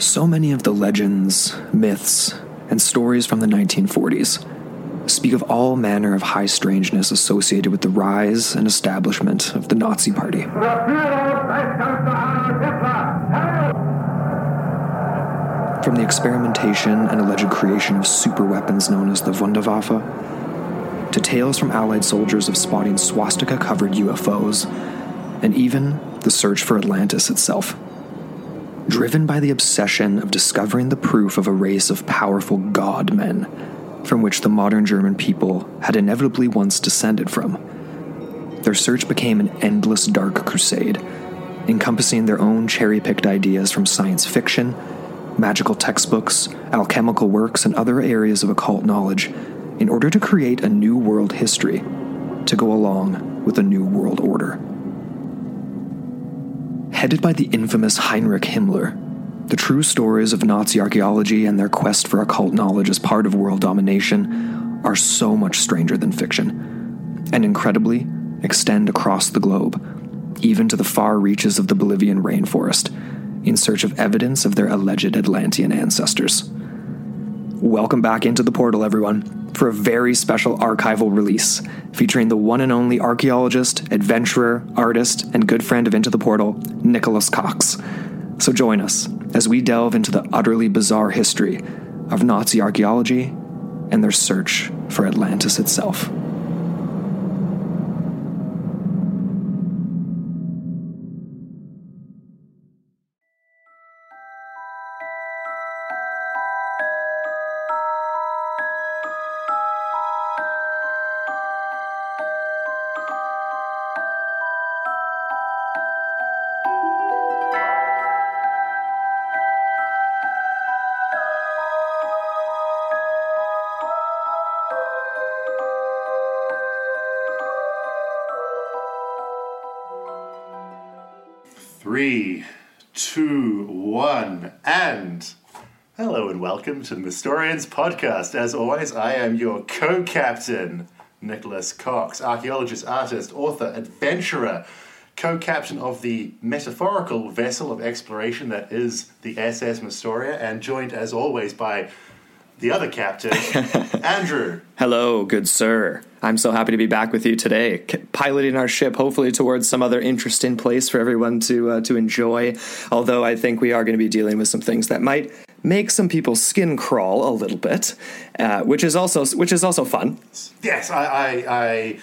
So many of the legends, myths, and stories from the 1940s speak of all manner of high strangeness associated with the rise and establishment of the Nazi Party. From the experimentation and alleged creation of superweapons known as the Wunderwaffe, to tales from Allied soldiers of spotting swastika covered UFOs, and even the search for Atlantis itself. Driven by the obsession of discovering the proof of a race of powerful god men, from which the modern German people had inevitably once descended from, their search became an endless dark crusade, encompassing their own cherry picked ideas from science fiction magical textbooks, alchemical works, and other areas of occult knowledge in order to create a new world history to go along with a new world order. Headed by the infamous Heinrich Himmler, the true stories of Nazi archaeology and their quest for occult knowledge as part of world domination are so much stranger than fiction, and incredibly extend across the globe, even to the far reaches of the Bolivian rainforest in search of evidence of their alleged Atlantean ancestors. Welcome back into the portal, everyone, for a very special archival release featuring the one and only archaeologist, adventurer, artist, and good friend of Into the Portal, Nikolaus Cox. So join us as we delve into the utterly bizarre history of Nazi archaeology and their search for Atlantis itself. Three, two, one, and hello and welcome to the Mystorians podcast. As always, I am your co captain, Nikolaus Cox, archaeologist, artist, author, adventurer, co captain of the metaphorical vessel of exploration that is the SS Mystoria, and joined as always by the other captain, Andrew. Hello, good sir. I'm so happy to be back with you today, piloting our ship hopefully towards some other interesting place for everyone to uh, to enjoy. Although I think we are going to be dealing with some things that might make some people's skin crawl a little bit, uh, which is also which is also fun. Yes, I, I, I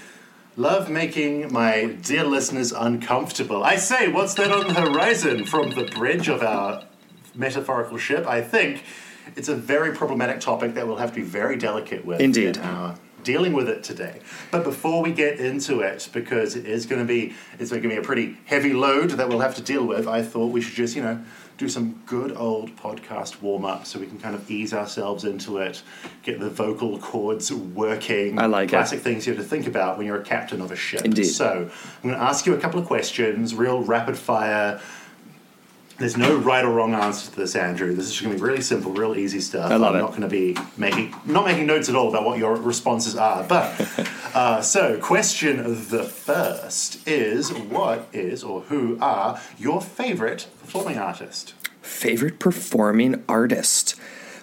love making my dear listeners uncomfortable. I say, what's that on the horizon from the bridge of our metaphorical ship? I think it's a very problematic topic that we'll have to be very delicate with. Indeed. in our dealing with it today. But before we get into it, because it is going to be it's going to be a pretty heavy load that we'll have to deal with, I thought we should just you know do some good old podcast warm up so we can kind of ease ourselves into it, get the vocal cords working. I like it. classic things you have to think about when you're a captain of a ship. Indeed. So I'm going to ask you a couple of questions, real rapid fire. There's no right or wrong answer to this, Andrew. This is just going to be really simple, real easy stuff. I love I'm it. not going to be making not making notes at all about what your responses are. But uh, so, question the first is: What is or who are your favorite performing artist? Favorite performing artist.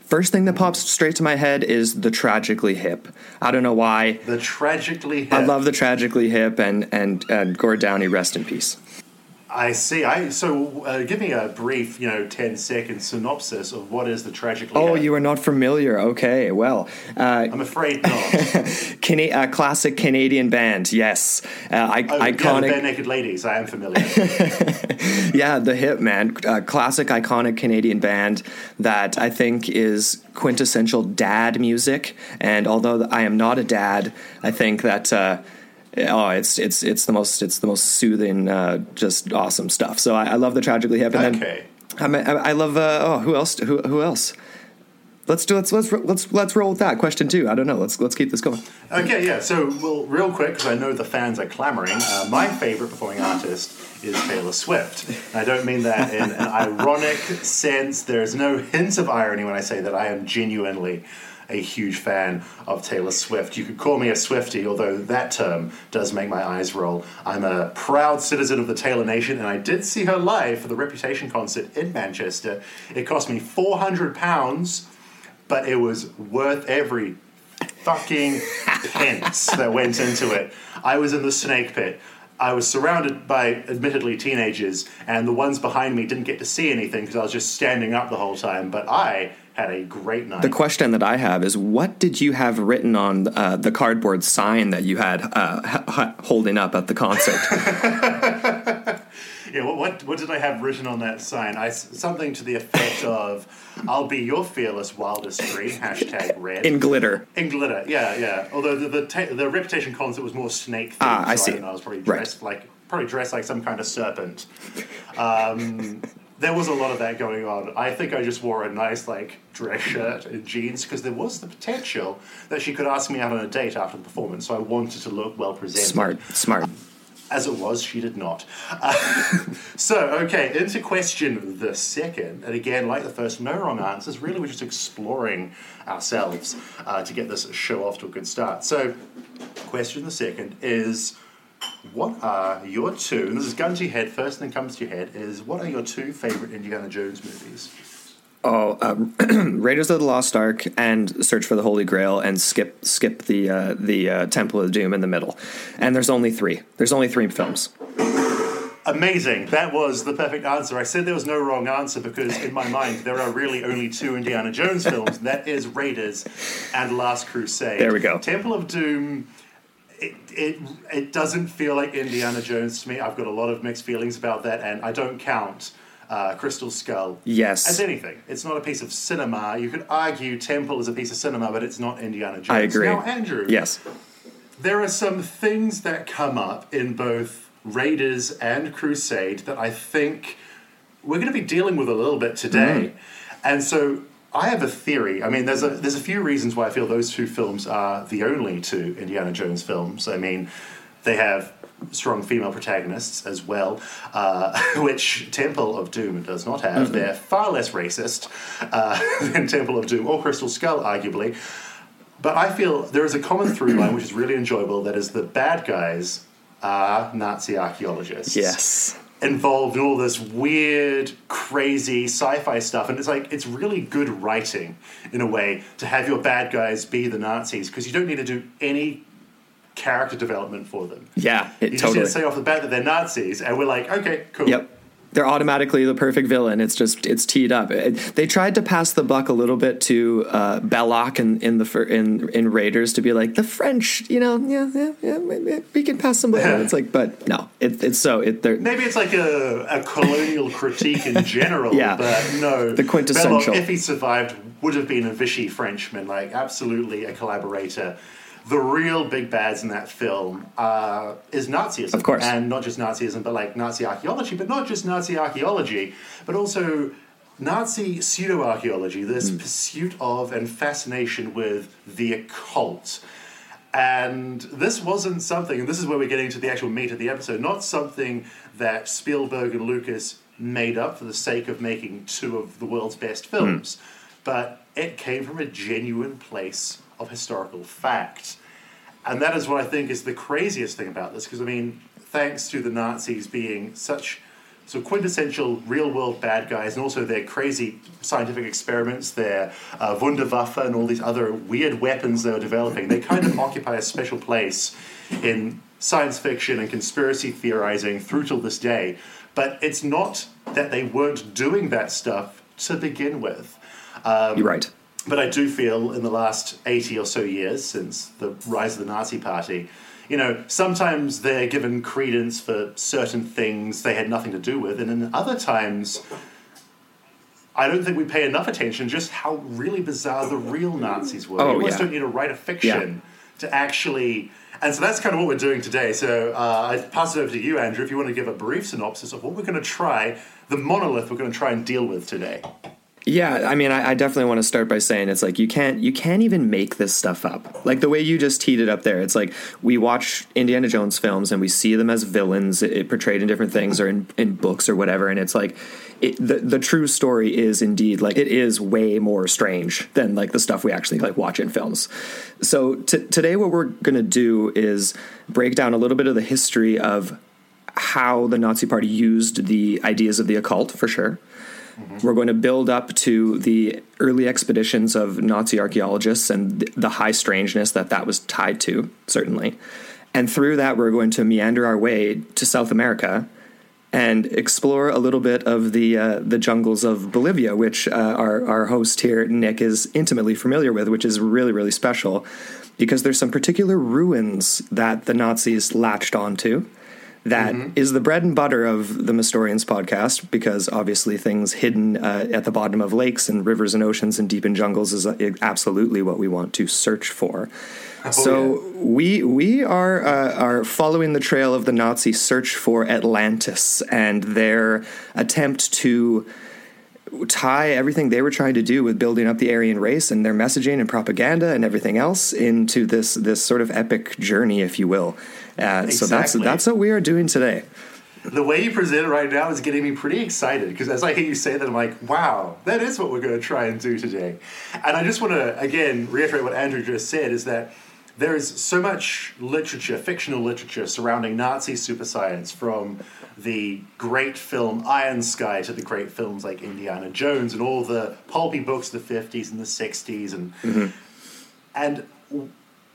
First thing that pops straight to my head is the tragically hip. I don't know why. The tragically hip. I love the tragically hip and and and Gord Downie, rest in peace. I see. I so uh, give me a brief, you know, 10 second synopsis of what is the tragically. Oh, you are not familiar. Okay, well, uh, I'm afraid not. Cana- uh, classic Canadian band. Yes, uh, I- Oh, Yeah, the iconic. Bare Naked Ladies. I am familiar. Yeah, the hip man, uh, classic, iconic Canadian band that I think is quintessential dad music. And although I am not a dad, I think that uh, oh, it's it's it's the most it's the most soothing, uh, just awesome stuff. So I, I love the tragically hip. And Okay. then I, I love uh, oh, who else? Who who else? Let's do let's let's let's let's roll with that question too. I don't know. Let's let's keep this going. Okay, yeah. So, well, real quick, because I know the fans are clamoring. Uh, my favorite performing artist is Taylor Swift. And I don't mean that in an ironic sense. There's no hint of irony when I say that I am genuinely a huge fan of Taylor Swift. You could call me a Swifty, although that term does make my eyes roll. I'm a proud citizen of the Taylor Nation, and I did see her live for the Reputation concert in Manchester. It cost me £400, but it was worth every fucking pence that went into it. I was in the snake pit. I was surrounded by admittedly teenagers, and the ones behind me didn't get to see anything because I was just standing up the whole time. But I had a great night. The question that I have is, what did you have written on uh, the cardboard sign that you had uh, h- holding up at the concert? yeah, what, what, what did I have written on that sign? I something to the effect of, "I'll be your fearless wildest dream." Hashtag red in glitter. In glitter, yeah, yeah. Although the the, ta- the reputation concert was more snake. Ah, I so see. I, I was probably dressed Right. like probably dressed like some kind of serpent. Um, there was a lot of that going on. I think I just wore a nice like dress shirt and jeans because there was the potential that she could ask me out on a date after the performance. So I wanted to look well presented. Smart, smart. As it was, she did not. Uh, so, okay, into question the second. And again, like the first, no wrong answers. Really, we're just exploring ourselves uh, to get this show off to a good start. So, question the second is what are your two, and this is gun to your head, first thing comes to your head, is what are your two favorite Indiana Jones movies? Oh, um, Raiders of the Lost Ark and Search for the Holy Grail, and skip skip the uh, the uh, Temple of Doom in the middle. And there's only three. There's only three films. Amazing. That was the perfect answer. I said there was no wrong answer because, in my mind, there are really only two Indiana Jones films. That is Raiders and Last Crusade. There we go. Temple of Doom. It, it, it doesn't feel like Indiana Jones to me. I've got a lot of mixed feelings about that, and I don't count uh, Crystal Skull Yes. as anything. It's not a piece of cinema. You could argue Temple is a piece of cinema, but it's not Indiana Jones. I agree. Now, Andrew, Yes. there are some things that come up in both Raiders and Crusade that I think we're going to be dealing with a little bit today. And so I have a theory. I mean, there's a there's a few reasons why I feel those two films are the only two Indiana Jones films. I mean, they have strong female protagonists as well, uh, which Temple of Doom does not have. They're far less racist uh, than Temple of Doom or Crystal Skull, arguably. But I feel there is a common through line which is really enjoyable. That is the bad guys are Nazi archaeologists. Yes. Involved in all this weird, crazy sci-fi stuff, and it's like it's really good writing in a way to have your bad guys be the Nazis because you don't need to do any character development for them. Yeah. It You just need to say off the bat that they're Nazis, and we're like, okay, cool. Yep. They're automatically the perfect villain. It's just it's teed up. It- they tried to pass the buck a little bit to uh, Belloc in, in the in in Raiders to be like the French, you know, yeah, yeah, yeah we- we can pass some. blame. It's like, but no, it, it's so it. They're, Maybe it's like a, a colonial critique in general, Yeah. but no. The quintessential. Belloc, if he survived, would have been a Vichy Frenchman, like absolutely a collaborator. The real big bads in that film uh, is Nazism. Of course. And not just Nazism, but like Nazi archaeology, but not just Nazi archaeology, but also Nazi pseudo archaeology, this Hmm. pursuit of and fascination with the occult. And this wasn't something, and this is where we're getting to the actual meat of the episode, not something that Spielberg and Lucas made up for the sake of making two of the world's best films, but it came from a genuine place of historical fact. And that is what I think is the craziest thing about this, because I mean, thanks to the Nazis being such so quintessential real world bad guys, and also their crazy scientific experiments, their uh, Wunderwaffe, and all these other weird weapons they were developing, they kind of occupy a special place in science fiction and conspiracy theorizing through till this day. But it's not that they weren't doing that stuff to begin with. Um, you're right. But I do feel in the last 80 or so years since the rise of the Nazi Party, you know, sometimes they're given credence for certain things they had nothing to do with, and in other times, I don't think we pay enough attention just how really bizarre the real Nazis were. Oh, you almost yeah. don't need to write a fiction to actually. And so that's kind of what we're doing today. So uh, I pass it over to you, Andrew, if you want to give a brief synopsis of what we're going to try, the monolith we're going to try and deal with today. Yeah, I mean, I, I, definitely want to start by saying it's like you can't you can't even make this stuff up. Like the way you just teed it up there, it's like we watch Indiana Jones films and we see them as villains, it, portrayed in different things or in, in books or whatever, and it's like it, the the true story is indeed like it is way more strange than like the stuff we actually like watch in films. So t- today, what we're gonna do is break down a little bit of the history of how the Nazi Party used the ideas of the occult for sure Mm-hmm. We're going to build up to the early expeditions of Nazi archaeologists and the high strangeness that that was tied to, certainly. And through that, we're going to meander our way to South America and explore a little bit of the uh, the jungles of Bolivia, which uh, our our host here Nick is intimately familiar with, which is really really special because there's some particular ruins that the Nazis latched onto that mm-hmm. is the bread and butter of the Mystorians podcast because obviously things hidden uh, at the bottom of lakes and rivers and oceans and deep in jungles is uh, absolutely what we want to search for. Oh, so yeah. we we are uh, are following the trail of the Nazi search for Atlantis and their attempt to tie everything they were trying to do with building up the Aryan race and their messaging and propaganda and everything else into this this sort of epic journey, if you will. Uh, exactly. So that's that's what we are doing today. The way you present it right now is getting me pretty excited because as I hear you say that, I'm like, wow, that is what we're going to try and do today. And I just want to again reiterate what Andrew just said: is that there is so much literature, fictional literature, surrounding Nazi super science from the great film Iron Sky to the great films like Indiana Jones and all the pulpy books of the 50s and the 60s and mm-hmm. and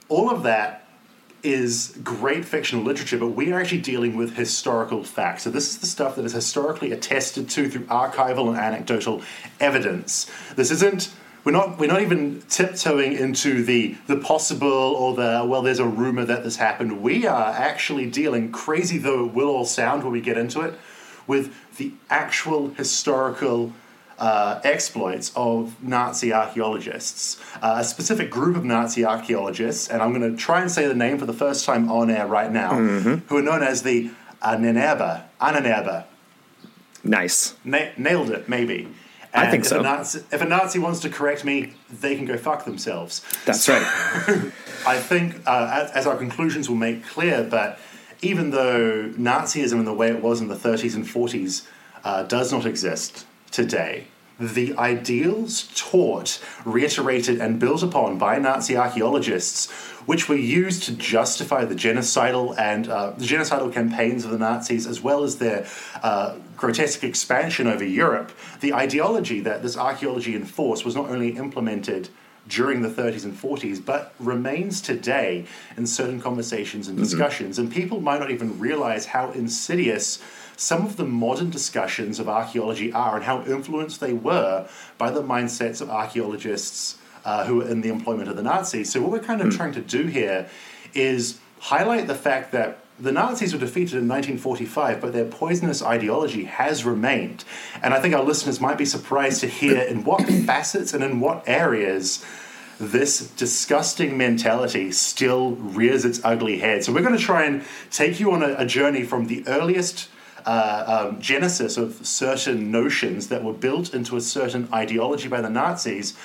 all of that is great fictional literature, but we are actually dealing with historical facts. So this is the stuff that is historically attested to through archival and anecdotal evidence. This isn't we're not we're not even tiptoeing into the the possible or the well there's a rumor that this happened we are actually dealing crazy though it will all sound when we get into it with the actual historical uh, exploits of Nazi archaeologists, uh, a specific group of Nazi archaeologists, and I'm going to try and say the name for the first time on air right now, mm-hmm. who are known as the Ahnenerbe. Ahnenerbe. Nice. Na- nailed it, maybe. And I think if so. A Nazi, if a Nazi wants to correct me, they can go fuck themselves. That's so, right. I think, uh, as, as, our conclusions will make clear, but even though Nazism in the way it was in the 30s and 40s uh, does not exist today, the ideals taught, reiterated, and built upon by Nazi archaeologists, which were used to justify the genocidal and uh, the genocidal campaigns of the Nazis, as well as their uh, grotesque expansion over Europe, the ideology that this archaeology enforced was not only implemented during the 30s and 40s, but remains today in certain conversations and mm-hmm. discussions. Mm-hmm. And people might not even realize how insidious some of the modern discussions of archaeology are and how influenced they were by the mindsets of archaeologists uh, who were in the employment of the Nazis. So, what we're kind of mm. trying to do here is highlight the fact that the Nazis were defeated in 1945, but their poisonous ideology has remained. And I think our listeners might be surprised to hear in what facets and in what areas this disgusting mentality still rears its ugly head. So, we're going to try and take you on a, a journey from the earliest uh, um, genesis of certain notions that were built into a certain ideology by the Nazis,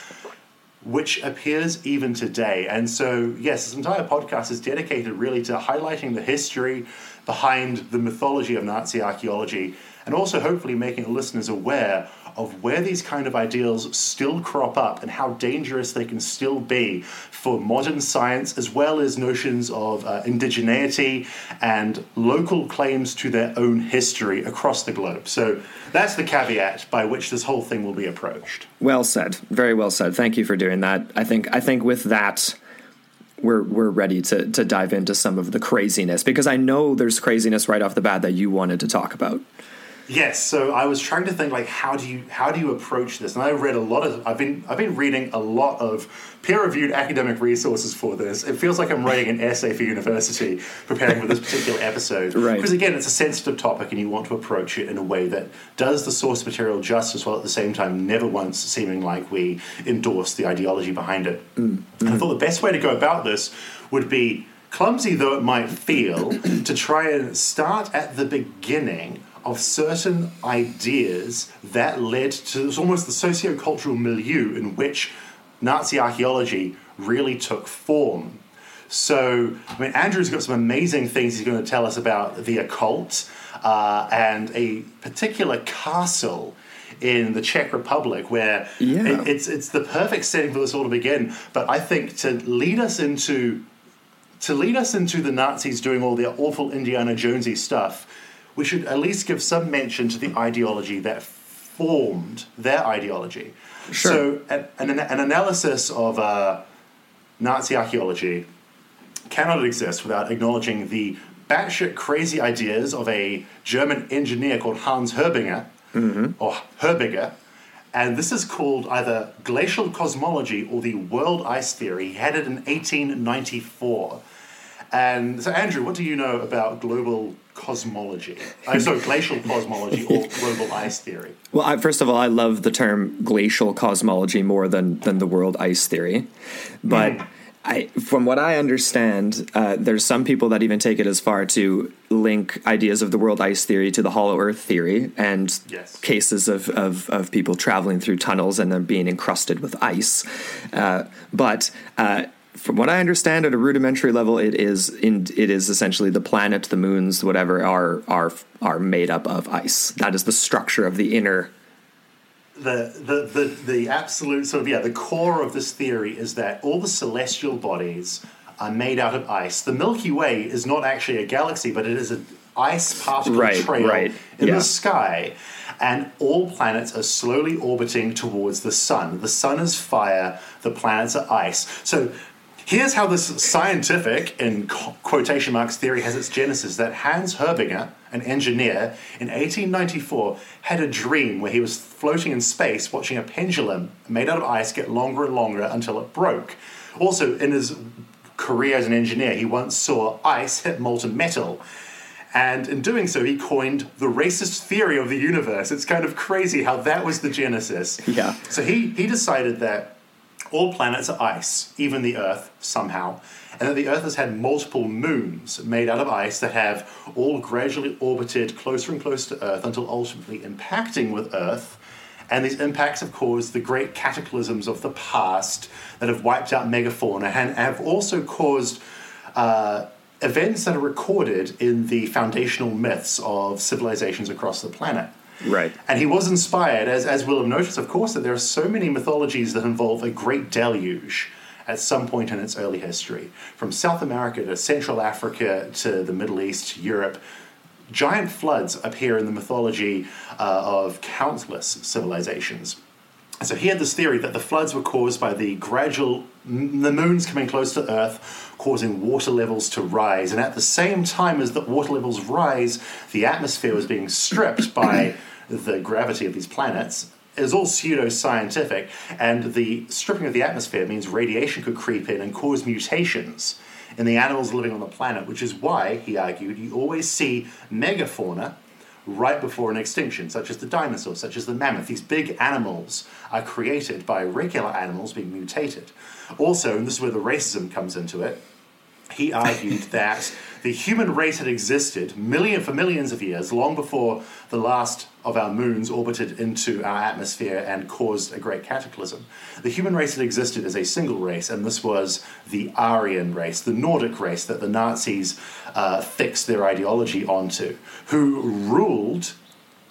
which appears even today. And so, yes, this entire podcast is dedicated really to highlighting the history behind the mythology of Nazi archaeology and also hopefully making listeners aware of where these kind of ideals still crop up and how dangerous they can still be for modern science, as well as notions of uh, indigeneity and local claims to their own history across the globe. So that's the caveat by which this whole thing will be approached. Well said. Very well said. Thank you for doing that. I think I think with that we're we're ready to to dive into some of the craziness because I know there's craziness right off the bat that you wanted to talk about. Yes, so I was trying to think like how do you how do you approach this? And I've read a lot of I've been I've been reading a lot of peer-reviewed academic resources for this. It feels like I'm writing an essay for university preparing for this particular episode. Right. Because again, it's a sensitive topic and you want to approach it in a way that does the source material justice while at the same time never once seeming like we endorse the ideology behind it. Mm-hmm. I thought the best way to go about this would be clumsy though it might feel to try and start at the beginning of certain ideas that led to almost the socio-cultural milieu in which Nazi archaeology really took form. So, I mean, Andrew's got some amazing things he's going to tell us about the occult uh, and a particular castle in the Czech Republic where Yeah. it- it's it's the perfect setting for this all to begin. But I think to lead us into to lead us into the Nazis doing all their awful Indiana Jonesy stuff, we should at least give some mention to the ideology that formed their ideology. Sure. So, an, an, an analysis of uh, Nazi archaeology cannot exist without acknowledging the batshit crazy ideas of a German engineer called Hans Herbinger, or Herbiger, and this is called either glacial cosmology or the world ice theory. He had it in 1894. And so, Andrew, what do you know about global cosmology? Uh, sorry, glacial cosmology or global ice theory? Well, I, first of all, I love the term glacial cosmology more than than the world ice theory, but. I, from what I understand, uh, there's some people that even take it as far to link ideas of the world ice theory to the hollow earth theory and Yes. cases of, of, of people traveling through tunnels and then being encrusted with ice. Uh, but uh, from what I understand, at a rudimentary level, it is in, it is essentially the planet, the moons, whatever are are are made up of ice. That is the structure of the inner the, the, the, the absolute sort of yeah the core of this theory is that all the celestial bodies are made out of ice the milky way is not actually a galaxy but it is an ice particle Right, trail right, in yeah. the sky and all planets are slowly orbiting towards the sun the sun is fire the planets are ice so Here's how this scientific, in quotation marks, theory has its genesis that Hans Herbinger, an engineer, in 1894 had a dream where he was floating in space watching a pendulum made out of ice get longer and longer until it broke. Also, in his career as an engineer, he once saw ice hit molten metal. And in doing so, he coined the racist theory of the universe. It's kind of crazy how that was the genesis. Yeah. So he, he decided that all planets are ice, even the Earth, somehow, and that the Earth has had multiple moons made out of ice that have all gradually orbited closer and closer to Earth until ultimately impacting with Earth. And these impacts have caused the great cataclysms of the past that have wiped out megafauna and have also caused uh, events that are recorded in the foundational myths of civilizations across the planet. Right. And he was inspired, as, as we'll have noticed, of course, that there are so many mythologies that involve a great deluge at some point in its early history. From South America to Central Africa to the Middle East to Europe, giant floods appear in the mythology uh, of countless civilizations. So he had this theory that the floods were caused by the gradual, the moons coming close to Earth, causing water levels to rise. And at the same time as the water levels rise, the atmosphere was being stripped by the gravity of these planets. It is all pseudo-scientific, and the stripping of the atmosphere means radiation could creep in and cause mutations in the animals living on the planet, which is why, he argued, you always see megafauna right before an extinction, such as the dinosaurs, such as the mammoth. These big animals are created by regular animals being mutated. Also, and this is where the racism comes into it, he argued that the human race had existed million for millions of years, long before the last of our moons orbited into our atmosphere and caused a great cataclysm. The human race had existed as a single race, and this was the Aryan race, the Nordic race that the Nazis uh, fixed their ideology onto, who ruled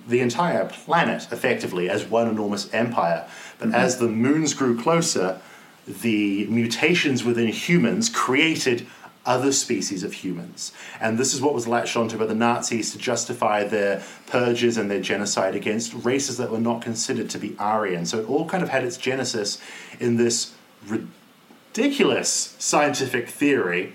the entire planet effectively as one enormous empire. But as the moons grew closer, the mutations within humans created other species of humans. And this is what was latched onto by the Nazis to justify their purges and their genocide against races that were not considered to be Aryan. So it all kind of had its genesis in this ridiculous scientific theory.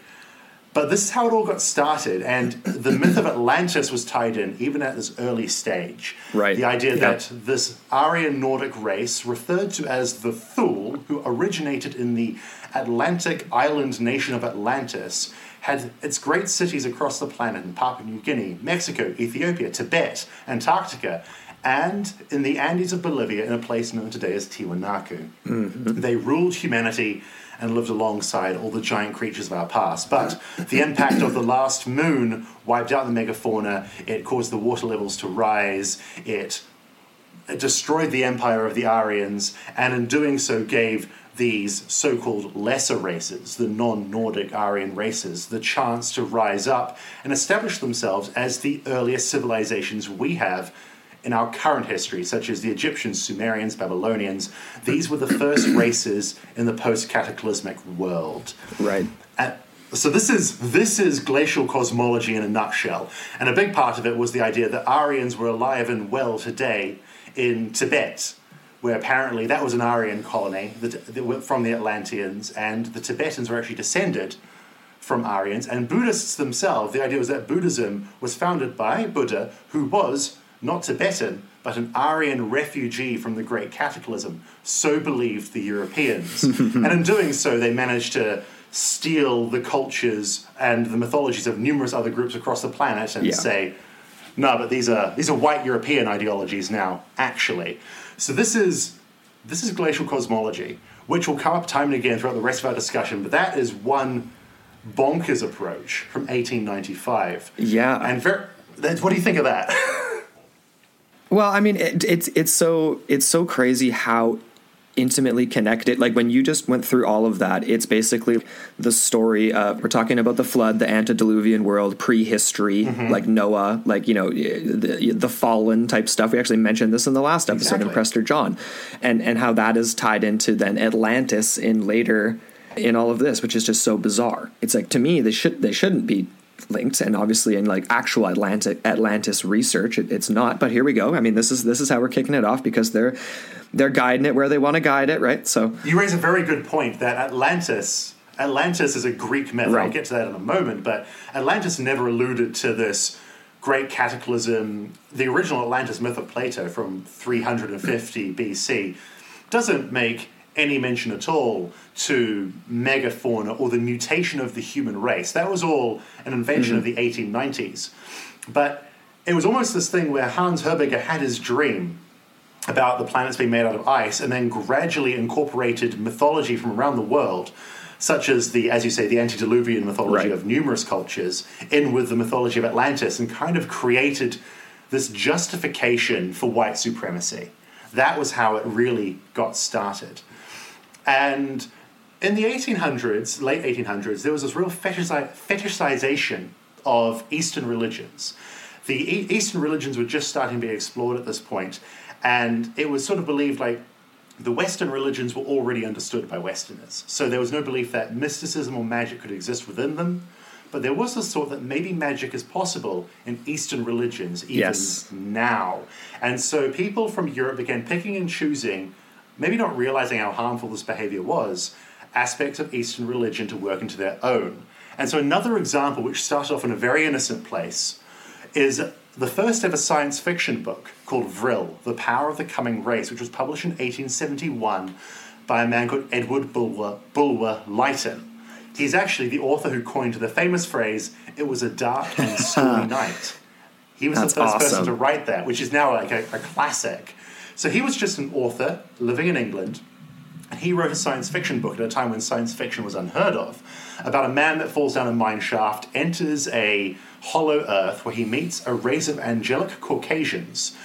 But this is how it all got started, and the myth of Atlantis was tied in even at this early stage. Right. The idea Yeah. that this Aryan Nordic race, referred to as the Thule, who originated in the Atlantic island nation of Atlantis, had its great cities across the planet in Papua New Guinea, Mexico, Ethiopia, Tibet, Antarctica, and in the Andes of Bolivia in a place known today as Tiwanaku. Mm-hmm. They ruled humanity and lived alongside all the giant creatures of our past. But the impact of the last moon wiped out the megafauna, it caused the water levels to rise, it destroyed the empire of the Aryans, and in doing so gave these so called lesser races, the non Nordic Aryan races, the chance to rise up and establish themselves as the earliest civilizations we have in our current history, such as the Egyptians, Sumerians, Babylonians. These were the first races in the post cataclysmic world. Right. And so this is this is glacial cosmology in a nutshell, and a big part of it was the idea that Aryans were alive and well today in Tibet, where apparently that was an Aryan colony that, that from the Atlanteans, and the Tibetans were actually descended from Aryans. And Buddhists themselves, the idea was that Buddhism was founded by Buddha, who was not Tibetan, but an Aryan refugee from the Great Cataclysm. So believed the Europeans. and in doing so, they managed to steal the cultures and the mythologies of numerous other groups across the planet and Yeah. say, no, but these are these are white European ideologies now, actually. So this is this is glacial cosmology, which will come up time and again throughout the rest of our discussion, but that is one bonkers approach from 1895. Yeah. And ver- that- what do you think of that? Well, I mean, it, it's it's so it's so crazy how intimately connected. Like when you just went through all of that, it's basically the story. Of, we're talking about the flood, the antediluvian world, prehistory, mm-hmm. like Noah, like you know the, the fallen type stuff. We actually mentioned this in the last episode in Exactly. Prester John, and and how that is tied into then Atlantis in later in all of this, which is just so bizarre. It's like to me they should they shouldn't be linked and obviously in like actual Atlantic Atlantis research it, it's not but here we go I mean this is this is how we're kicking it off because they're they're guiding it where they want to guide it right so you raise a very good point that Atlantis Atlantis is a Greek myth. I'll get to that in a moment, but Atlantis never alluded to this great cataclysm. The original Atlantis myth of Plato from 350 BC doesn't make any mention at all to megafauna or the mutation of the human race. That was all an invention of the mm-hmm. 1890s. But it was almost this thing where Hans Herberger had his dream about the planets being made out of ice and then gradually incorporated mythology from around the world, such as the, as you say, the antediluvian mythology Right. of numerous cultures, in with the mythology of Atlantis, and kind of created this justification for white supremacy. That was how it really got started. And in the 1800s, late 1800s, there was this real fetishization of Eastern religions. The Eastern religions were just starting to be explored at this point, and it was sort of believed like the Western religions were already understood by Westerners. So there was no belief that mysticism or magic could exist within them. But there was this thought that maybe magic is possible in Eastern religions even Yes. now. And so people from Europe began picking and choosing, maybe not realizing how harmful this behavior was, aspects of Eastern religion to work into their own. And so another example, which started off in a very innocent place, is the first ever science fiction book called Vril, The Power of the Coming Race, which was published in 1871 by a man called Edward Bulwer, Bulwer Lytton. He's actually the author who coined the famous phrase, it was a dark and stormy night. He was That's the first person to write that, which is now like a, a classic. So he was just an author living in England, and he wrote a science fiction book at a time when science fiction was unheard of about a man that falls down a mine shaft, enters a hollow earth where he meets a race of angelic Caucasians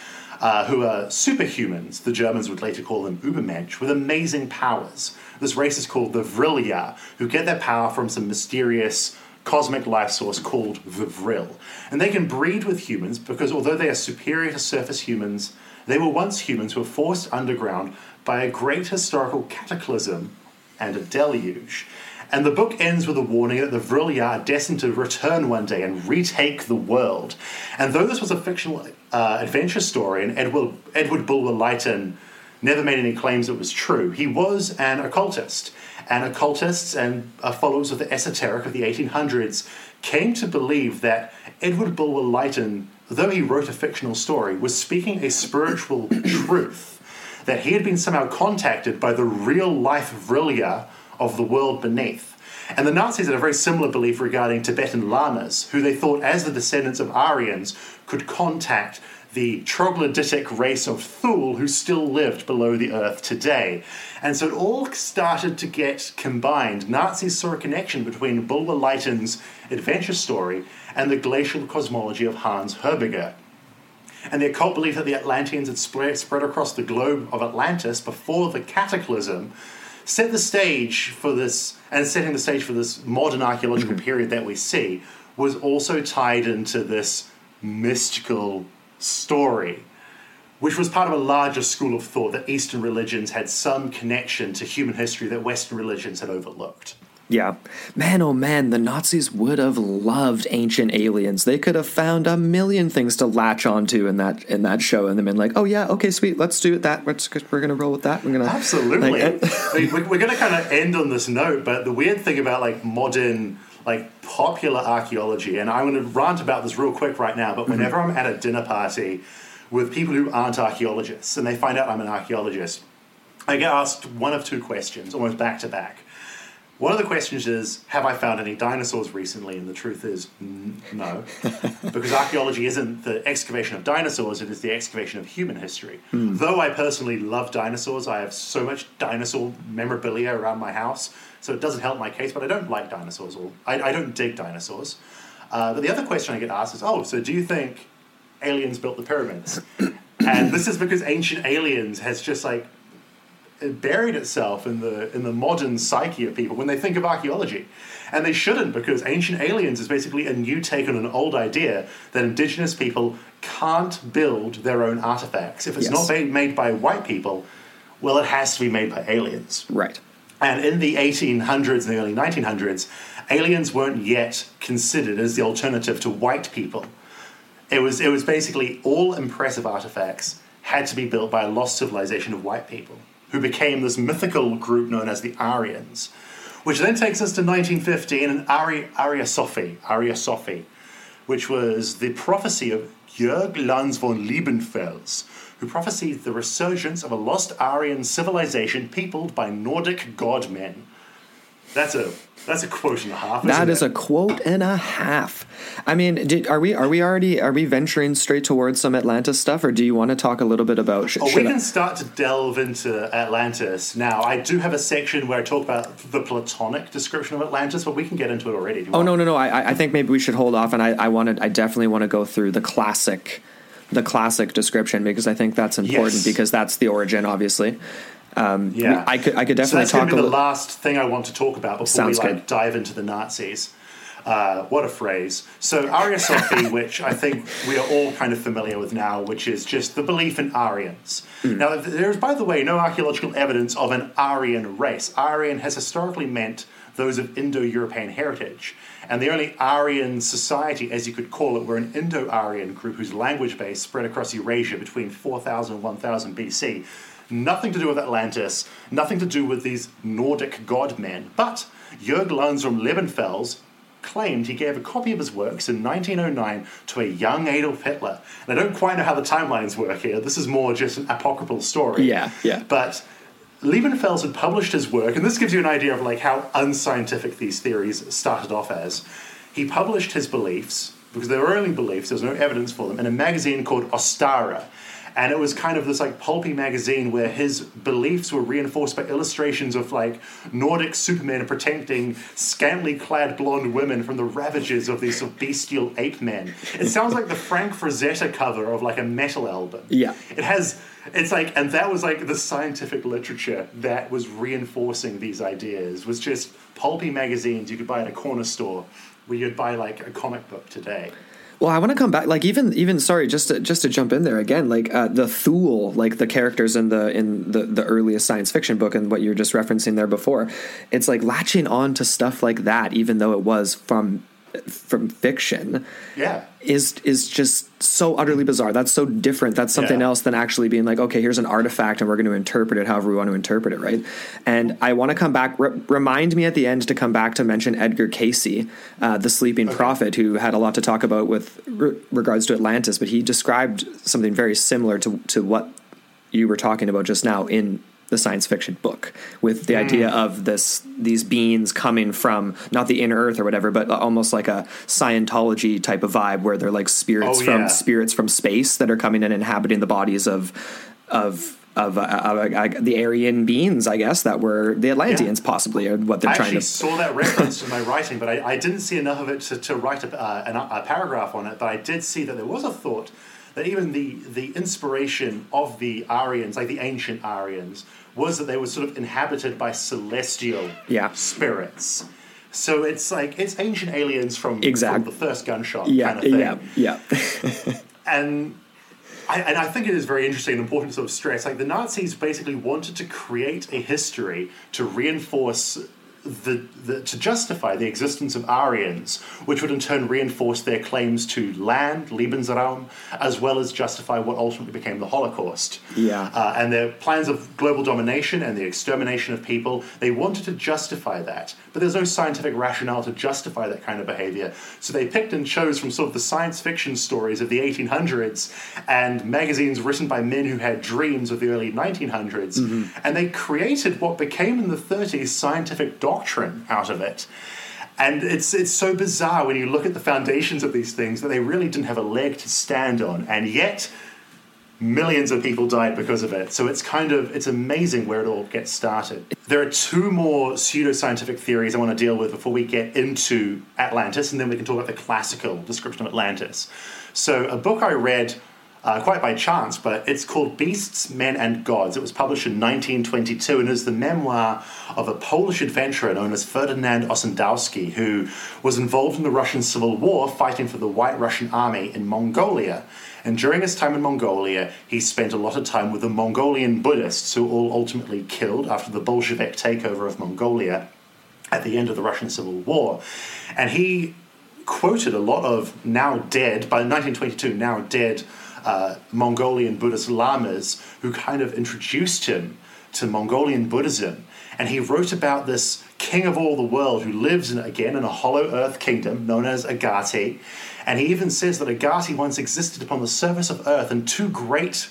uh, who are superhumans. The Germans would later call them Ubermensch, with amazing powers. This race is called the Vrilya, who get their power from some mysterious cosmic life source called the Vril. And they can breed with humans because although they are superior to surface humans, they were once humans who were forced underground by a great historical cataclysm and a deluge. And the book ends with a warning that the Vrilya are destined to return one day and retake the world. And though this was a fictional uh, adventure story, and Edward, Edward Bulwer Lytton never made any claims it was true, he was an occultist. And occultists and uh, followers of the esoteric of the 1800s came to believe that Edward Bulwer Lytton, though he wrote a fictional story, was speaking a spiritual truth that he had been somehow contacted by the real life Vrilya of the world beneath. And the Nazis had a very similar belief regarding Tibetan lamas, who they thought, as the descendants of Aryans, could contact the troglodytic race of Thule who still lived below the earth today. And so it all started to get combined. Nazis saw a connection between Bulwer Lytton's adventure story and the glacial cosmology of Hans Herbiger. And the occult belief that the Atlanteans had spread, spread across the globe of Atlantis before the cataclysm set the stage for this, and setting the stage for this modern archaeological mm-hmm. period that we see, was also tied into this mystical story, which was part of a larger school of thought that Eastern religions had some connection to human history that Western religions had overlooked. Yeah. Man, oh man, the Nazis would have loved ancient aliens. They could have found a million things to latch onto in that in that show and then been like, oh yeah, okay, sweet, let's do it that. We're going to roll with that. We're to. Absolutely. Like, we're going to kind of end on this note, but the weird thing about like modern like popular archaeology, and I'm going to rant about this real quick right now, but whenever mm-hmm. I'm at a dinner party with people who aren't archaeologists and they find out I'm an archaeologist, I get asked one of two questions, almost back to back. One of the questions is, have I found any dinosaurs recently? And the truth is, n- no. because archaeology isn't the excavation of dinosaurs, it is the excavation of human history. Mm. Though I personally love dinosaurs, I have so much dinosaur memorabilia around my house so it doesn't help my case, but I don't like dinosaurs, or I, I don't dig dinosaurs. Uh, but the other question I get asked is, oh, so do you think aliens built the pyramids? and this is because ancient aliens has just like buried itself in the in the modern psyche of people when they think of archaeology. And they shouldn't because ancient aliens is basically a new take on an old idea that indigenous people can't build their own artifacts. If it's yes. not made by white people, well it has to be made by aliens. Right. And in the 1800s and the early 1900s, aliens weren't yet considered as the alternative to white people. It was, it was basically all impressive artifacts had to be built by a lost civilization of white people, who became this mythical group known as the Aryans. Which then takes us to 1915 and Ari, Ariosophy, Arya Sophie, which was the prophecy of Jörg Lanz von Liebenfels, who prophesied the resurgence of a lost Aryan civilization peopled by Nordic godmen. That's a that's a quote and a half. That is it? a quote and a half. I mean, did, are we are we already are we venturing straight towards some Atlantis stuff, or do you want to talk a little bit about? Sh- oh, we can I- start to delve into Atlantis now. I do have a section where I talk about the Platonic description of Atlantis, but we can get into it already. Oh no no no! I I think maybe we should hold off, and I I wanted I definitely want to go through the classic the classic description because I think that's important yes. because that's the origin, obviously. Um, yeah, I could I could definitely so that's talk. Be the last thing I want to talk about before Sounds we like good. dive into the Nazis. Uh, what a phrase. So Ariosophy, which I think we are all kind of familiar with now, which is just the belief in Aryans. Mm. Now, there is, by the way, no archaeological evidence of an Aryan race. Aryan has historically meant those of Indo European heritage. And the only Aryan society, as you could call it, were an Indo Aryan group whose language base spread across Eurasia between 4000 and 1000 BC. Nothing to do with Atlantis, nothing to do with these Nordic godmen. But Jörg Lanz von Liebenfels claimed he gave a copy of his works in 1909 to a young Adolf Hitler. And I don't quite know how the timelines work here. This is more just an apocryphal story. Yeah, yeah. But Liebenfels had published his work, and this gives you an idea of like how unscientific these theories started off as. He published his beliefs because they were only beliefs. There was no evidence for them in a magazine called Ostara, and it was kind of this like pulpy magazine where his beliefs were reinforced by illustrations of like Nordic supermen protecting scantily clad blonde women from the ravages of these sort of bestial ape men. It sounds like the Frank Frazetta cover of like a metal album. Yeah, it has it's like and that was like the scientific literature that was reinforcing these ideas was just pulpy magazines you could buy at a corner store where you'd buy like a comic book today well, I want to come back. Like even even sorry, just to, just to jump in there again. Like uh, the Thule, like the characters in the in the the earliest science fiction book, and what you're just referencing there before. It's like latching on to stuff like that, even though it was from from fiction yeah is is just so utterly bizarre that's so different that's something yeah. else than actually being like okay here's an artifact and we're going to interpret it however we want to interpret it right and i want to come back re- remind me at the end to come back to mention edgar Cayce, uh, the sleeping okay. prophet who had a lot to talk about with re- regards to atlantis but he described something very similar to to what you were talking about just now in the science fiction book with the idea Hmm. of this these beings coming from not the inner earth or whatever but almost like a scientology type of vibe where they're like spirits Oh, from yeah. spirits from space that are coming and inhabiting the bodies of of of, uh, of uh, the Aryan beings, I guess, that were the Atlanteans, possibly, or what they're I trying actually to. saw that reference in my writing, but I, I didn't see enough of it to, to write a, uh, an, a paragraph on it. But I did see that there was a thought that even the, the inspiration of the Aryans, like the ancient Aryans, was that they were sort of inhabited by celestial Yeah. spirits. So it's like it's ancient aliens from, Exact- from the first gunshot Yeah, kind of thing yeah, yeah. and I, and I think it is very interesting and important to sort of stress like the Nazis basically wanted to create a history to reinforce the, the to justify the existence of Aryans, which would in turn reinforce their claims to land, Lebensraum, as well as justify what ultimately became the Holocaust. Yeah. Uh, and their plans of global domination and the extermination of people, they wanted to justify that. But there's no scientific rationale to justify that kind of behavior. So they picked and chose from sort of the science fiction stories of the 1800s and magazines written by men who had dreams of the early 1900s. And they created what became in the 30s scientific doctrine out of it. And it's it's so bizarre when you look at the foundations of these things that they really didn't have a leg to stand on, and yet millions of people died because of it. So it's kind of it's amazing where it all gets started. There are two more pseudoscientific theories I want to deal with before we get into Atlantis, and then we can talk about the classical description of Atlantis. So a book I read. Uh, quite by chance, but it's called Beasts, Men, and Gods. It was published in 1922 and is the memoir of a Polish adventurer known as Ferdinand Ossendowski, who was involved in the Russian Civil War fighting for the White Russian Army in Mongolia. And during his time in Mongolia, he spent a lot of time with the Mongolian Buddhists, who all ultimately killed after the Bolshevik takeover of Mongolia at the end of the Russian Civil War. And he quoted a lot of now dead, by 1922, now dead uh, Mongolian Buddhist lamas who kind of introduced him to Mongolian Buddhism. And he wrote about this king of all the world who lives in, again in a hollow earth kingdom known as Agharti. And he even says that Agharti once existed upon the surface of earth in two great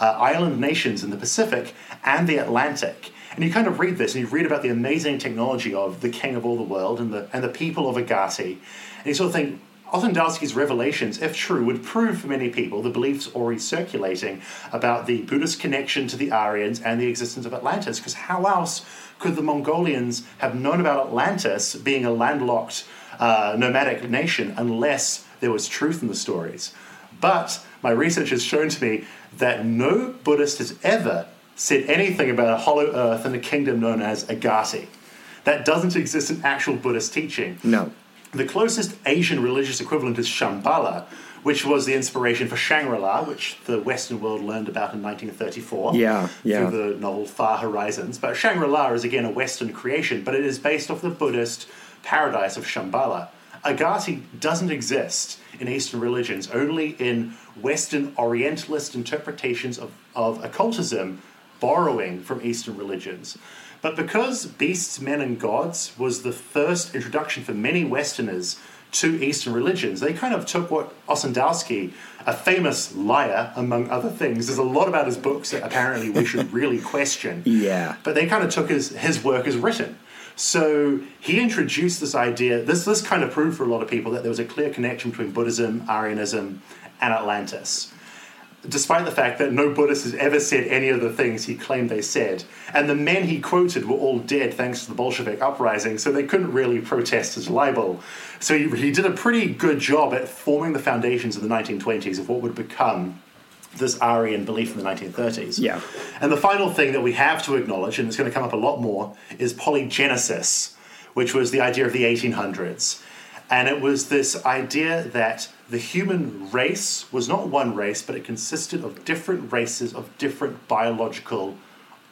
uh, island nations in the Pacific and the Atlantic. And you kind of read this and you read about the amazing technology of the king of all the world and the, and the people of Agharti. And you sort of think, Ossendowski's revelations, if true, would prove for many people the beliefs already circulating about the Buddhist connection to the Aryans and the existence of Atlantis. Because how else could the Mongolians have known about Atlantis being a landlocked uh, nomadic nation unless there was truth in the stories? But my research has shown to me that no Buddhist has ever said anything about a hollow earth and a kingdom known as Agharti. That doesn't exist in actual Buddhist teaching. No. The closest Asian religious equivalent is Shambhala, which was the inspiration for Shangri-La, which the Western world learned about in 1934 Yeah, yeah. through the novel Far Horizons. But Shangri-La is again a Western creation, but it is based off the Buddhist paradise of Shambhala. Agharti doesn't exist in Eastern religions, only in Western Orientalist interpretations of, of occultism borrowing from Eastern religions. But because Beasts, Men, and Gods was the first introduction for many Westerners to Eastern religions, they kind of took what Ossendowski, a famous liar among other things, there's a lot about his books that apparently we should really question. Yeah. But they kind of took his, his work as written. So he introduced this idea, this, this kind of proved for a lot of people that there was a clear connection between Buddhism, Aryanism, and Atlantis despite the fact that no Buddhist has ever said any of the things he claimed they said. And the men he quoted were all dead thanks to the Bolshevik uprising, so they couldn't really protest his libel. So he, he did a pretty good job at forming the foundations of the 1920s of what would become this Aryan belief in the 1930s. Yeah. And the final thing that we have to acknowledge, and it's going to come up a lot more, is polygenesis, which was the idea of the 1800s. And it was this idea that the human race was not one race, but it consisted of different races of different biological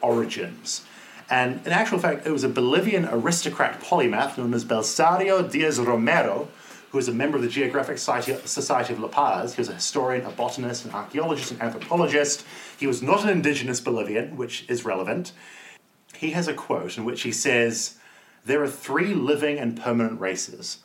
origins. And in actual fact, it was a Bolivian aristocrat polymath known as Belisario Diaz Romero, who was a member of the Geographic Society of La Paz. He was a historian, a botanist, an archaeologist, an anthropologist. He was not an indigenous Bolivian, which is relevant. He has a quote in which he says, There are three living and permanent races.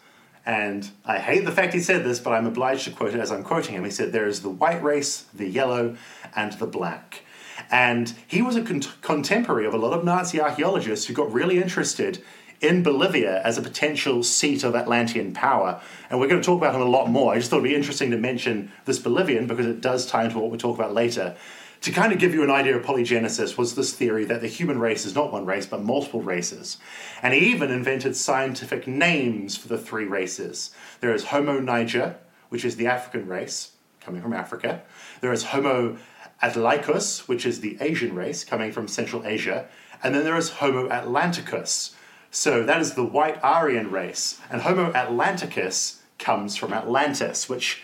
And I hate the fact he said this, but I'm obliged to quote it as I'm quoting him. He said, There is the white race, the yellow, and the black. And he was a con- contemporary of a lot of Nazi archaeologists who got really interested in Bolivia as a potential seat of Atlantean power. And we're going to talk about him a lot more. I just thought it'd be interesting to mention this Bolivian because it does tie into what we'll talk about later. To kind of give you an idea of polygenesis was this theory that the human race is not one race but multiple races. And he even invented scientific names for the three races. There is Homo niger, which is the African race coming from Africa. There is Homo asiaticus, which is the Asian race coming from Central Asia. And then there is Homo atlanticus, so that is the white Aryan race. And Homo atlanticus comes from Atlantis, which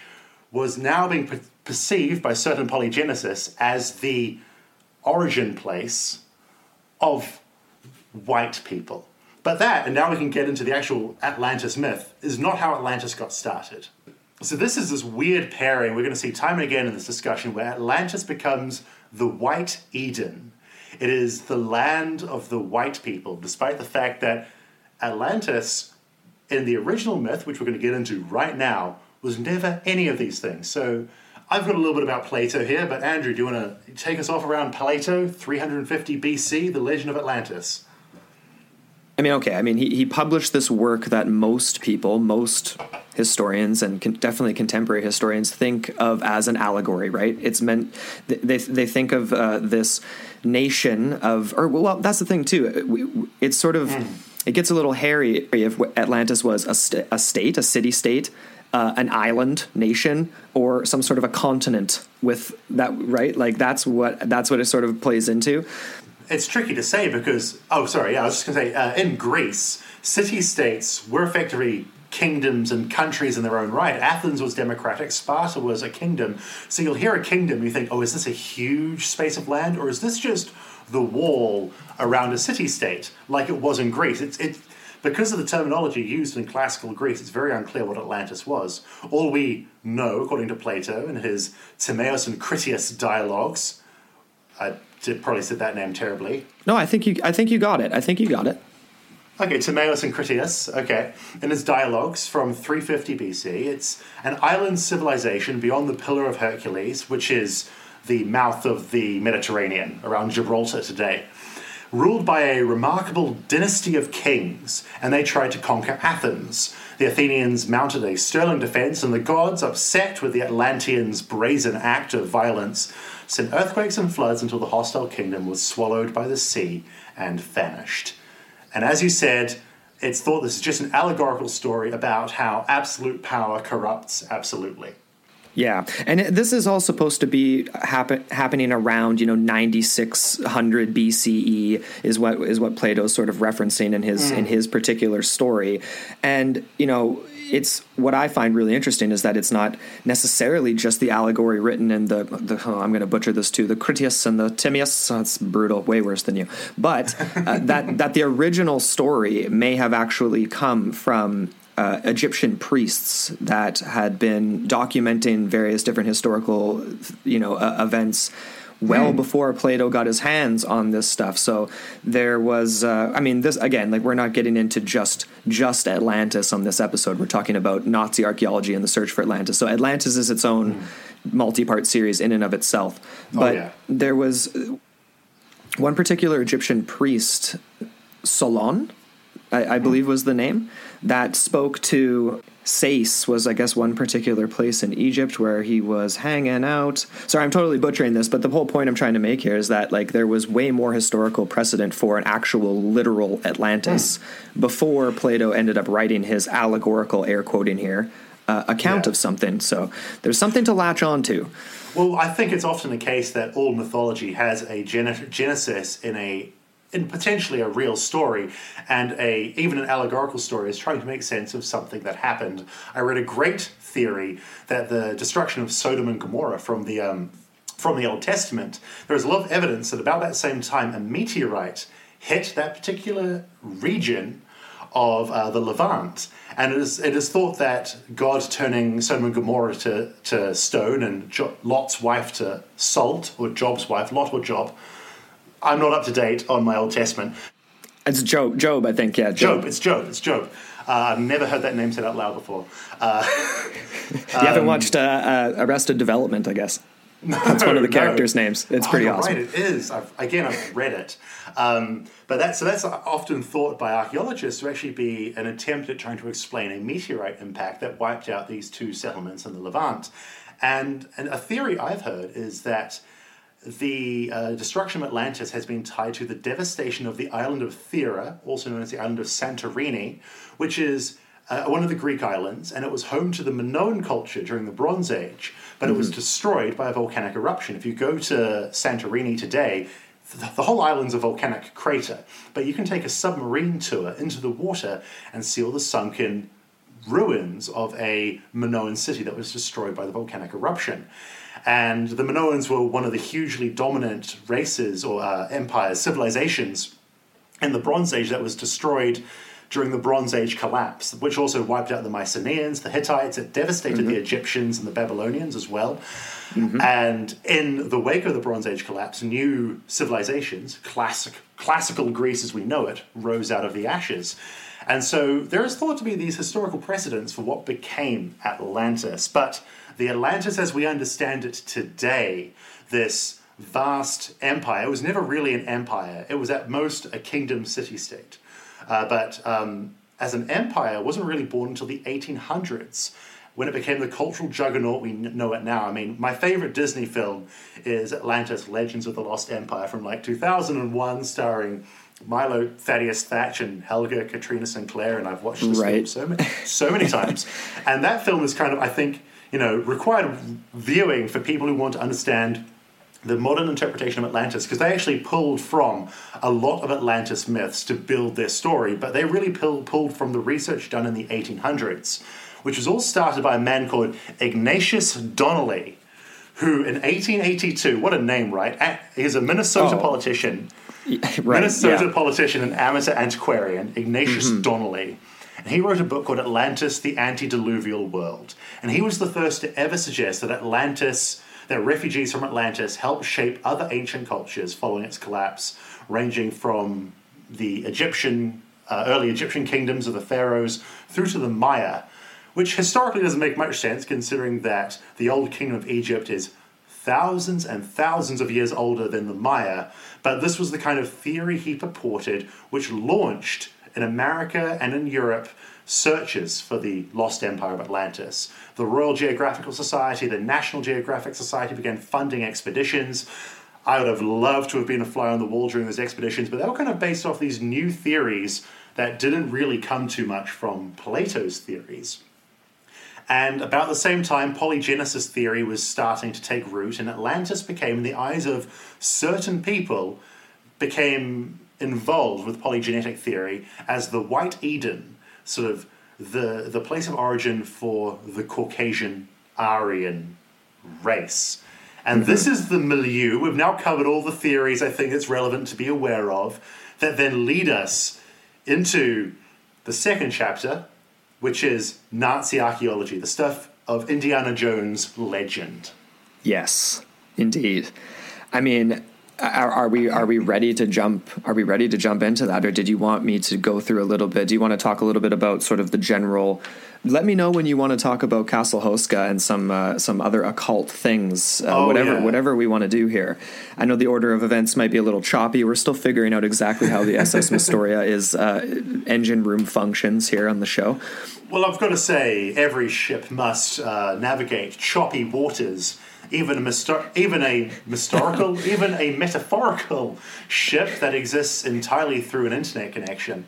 was now being perceived by certain polygenicists as the origin place of white people. But that, and now we can get into the actual Atlantis myth, is not how Atlantis got started. So this is this weird pairing we're going to see time and again in this discussion where Atlantis becomes the white Eden it is the land of the white people, despite the fact that Atlantis, in the original myth, which we're going to get into right now, was never any of these things. So I've got a little bit about Plato here, but Andrew, do you want to take us off around Plato, 350 BC, the legend of Atlantis? I mean, okay. I mean, he, he published this work that most people, most historians, and con- definitely contemporary historians think of as an allegory, right? It's meant they they think of uh, this nation of, or well, that's the thing too. It's sort of mm. it gets a little hairy if Atlantis was a, st- a state, a city state. Uh, an island nation or some sort of a continent with that right? Like that's what that's what it sort of plays into. It's tricky to say because oh sorry yeah i was just going to say uh, in greece city states were effectively kingdoms and countries in their own right. Athens was democratic sparta was a kingdom. So you'll hear a kingdom you think oh is this a huge space of land or is this just the wall around a city state like it was in greece? It's it because of the terminology used in classical Greece, it's very unclear what Atlantis was. All we know, according to Plato in his Timaeus and Critias dialogues, I did probably said that name terribly. No, I think you. I think you got it. I think you got it. Okay, Timaeus and Critias. Okay, in his dialogues from 350 BC, it's an island civilization beyond the Pillar of Hercules, which is the mouth of the Mediterranean around Gibraltar today. Ruled by a remarkable dynasty of kings, and they tried to conquer Athens. The Athenians mounted a sterling defense, and the gods, upset with the Atlanteans' brazen act of violence, sent earthquakes and floods until the hostile kingdom was swallowed by the sea and vanished. And as you said, it's thought this is just an allegorical story about how absolute power corrupts absolutely. Yeah, and this is all supposed to be happen, happening around you know 9600 BCE is what is what Plato's sort of referencing in his mm. in his particular story, and you know it's what I find really interesting is that it's not necessarily just the allegory written in the, the oh, I'm going to butcher this too the Critias and the Timaeus. That's brutal, way worse than you. But uh, that that the original story may have actually come from uh, Egyptian priests that had been documenting various different historical, you know, uh, events well mm. before Plato got his hands on this stuff. So there was, uh, I mean, this again, like we're not getting into just just Atlantis on this episode. We're talking about Nazi archaeology and the search for Atlantis. So Atlantis is its own mm. multi-part series in and of itself. Oh, but oh, yeah. there was one particular Egyptian priest, Solon, I, I believe was the name, that spoke to Sais was, I guess, one particular place in Egypt where he was hanging out. Sorry, I'm totally butchering this, but the whole point I'm trying to make here is that like there was way more historical precedent for an actual literal Atlantis mm. before Plato ended up writing his allegorical air quoting here uh, account yeah. of something. So there's something to latch on to. Well, I think it's often the case that all mythology has a genesis in a in potentially a real story and a even an allegorical story is trying to make sense of something that happened. I read a great theory that the destruction of Sodom and Gomorrah from the um, from the Old Testament, there is a lot of evidence that about that same time a meteorite hit that particular region of uh, the Levant. And it is, it is thought that God turning Sodom and Gomorrah to, to stone and jo- Lot's wife to salt, or Job's wife, Lot or Job, I'm not up to date on my Old Testament. It's Job. Job, I think. Yeah, Job. Job it's Job. It's Job. Uh, I've never heard that name said out loud before. Uh, you um, haven't watched uh, uh, Arrested Development, I guess. That's one of the No, no. characters' names. It's Oh, pretty awesome. Right, it is. I've, again, I've read it. Um, but that's, so that's often thought by archaeologists to actually be an attempt at trying to explain a meteorite impact that wiped out these two settlements in the Levant. And, and a theory I've heard is that the uh, destruction of Atlantis has been tied to the devastation of the island of Thera, also known as the island of Santorini, which is uh, one of the Greek islands, and it was home to the Minoan culture during the Bronze Age, but it was destroyed by a volcanic eruption. If you go to Santorini today, th- the whole island's a volcanic crater, but you can take a submarine tour into the water and see all the sunken ruins of a Minoan city that was destroyed by the volcanic eruption. And the Minoans were one of the hugely dominant races or uh, empires, civilizations in the Bronze Age that was destroyed during the Bronze Age collapse, which also wiped out the Mycenaeans, the Hittites, it devastated the Egyptians and the Babylonians as well. And in the wake of the Bronze Age collapse, new civilizations, classic, classical Greece as we know it, rose out of the ashes. And so there is thought to be these historical precedents for what became Atlantis. But the Atlantis as we understand it today, this vast empire, it was never really an empire. It was at most a kingdom city state. Uh, but um, as an empire, it wasn't really born until the 1800s when it became the cultural juggernaut we know it now. I mean, my favorite Disney film is Atlantis Legends of the Lost Empire from like 2001, starring Milo Thaddeus Thatch and Helga Katrina Sinclair, and I've watched this film so many, so many times. And that film is kind of, I think, you know, required viewing for people who want to understand the modern interpretation of Atlantis because they actually pulled from a lot of Atlantis myths to build their story, but they really pull, pulled from the research done in the 1800s, which was all started by a man called Ignatius Donnelly, who in 1882, what a name, right? He's a Minnesota Oh. politician. right. Minnesota yeah. politician and amateur antiquarian Ignatius mm-hmm. Donnelly. And he wrote a book called Atlantis, the Antediluvian World. And he was the first to ever suggest that Atlantis, that refugees from Atlantis helped shape other ancient cultures following its collapse, ranging from the Egyptian, uh, early Egyptian kingdoms of the pharaohs through to the Maya, which historically doesn't make much sense considering that the old kingdom of Egypt is thousands and thousands of years older than the Maya, but this was the kind of theory he purported which launched in America and in Europe searches for the lost empire of Atlantis. The Royal Geographical Society, the National Geographic Society began funding expeditions. I would have loved to have been a fly on the wall during those expeditions, but they were kind of based off these new theories that didn't really come too much from Plato's theories. And about the same time, polygenesis theory was starting to take root, and Atlantis became, in the eyes of certain people, became involved with polygenetic theory as the White Eden, sort of the, the place of origin for the Caucasian Aryan race. And mm-hmm. this is the milieu. We've now covered all the theories I think it's relevant to be aware of that then lead us into the second chapter, which is Nazi archaeology, the stuff of Indiana Jones legend. Yes, indeed. I mean, are, are we are we ready to jump? Are we ready to jump into that, or did you want me to go through a little bit? Do you want to talk a little bit about sort of the general? Let me know when you want to talk about Castle Houska and some uh, some other occult things, uh, Oh, whatever yeah. whatever we want to do here. I know the order of events might be a little choppy. We're still figuring out exactly how the SS Mystoria is uh, engine room functions here on the show. Well, I've got to say, every ship must uh, navigate choppy waters. Even a misto- even a historical, even a metaphorical ship that exists entirely through an internet connection.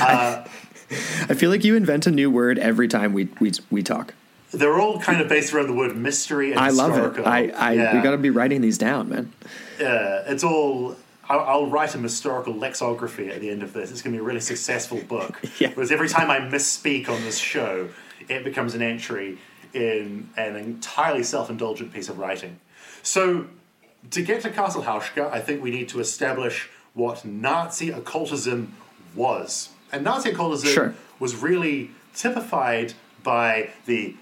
Uh, I feel like you invent a new word every time we we we talk. they're all kind of based around the word mystery and I love it. historical. I, I Yeah. we got to be writing these down, man. Yeah, it's all. I'll, I'll write a historical lexicography at the end of this. It's going to be a really successful book. Yeah. Because every time I misspeak on this show, it becomes an entry in an entirely self-indulgent piece of writing. So, to get to Castle Houska, I think we need to establish what Nazi occultism was. And Nazi occultism Sure. was really typified by the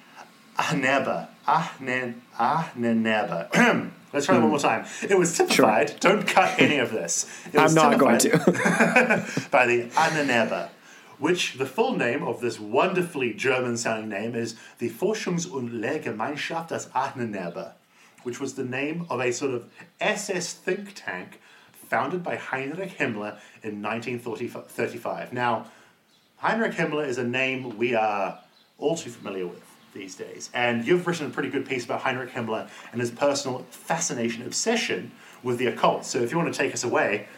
Ahneba. Ahnen, Ahneneba. Let's try it one hmm. more time. It was typified. Don't cut any of this. It was I'm not going to. by the Ahneneba, which the full name of this wonderfully German sounding name is the Forschungs- und Lehrgemeinschaft das Ahneneba, which was the name of a sort of SS think tank founded by Heinrich Himmler in 1935. Now, Heinrich Himmler is a name we are all too familiar with these days. And you've written a pretty good piece about Heinrich Himmler and his personal fascination, obsession with the occult. So if you want to take us away,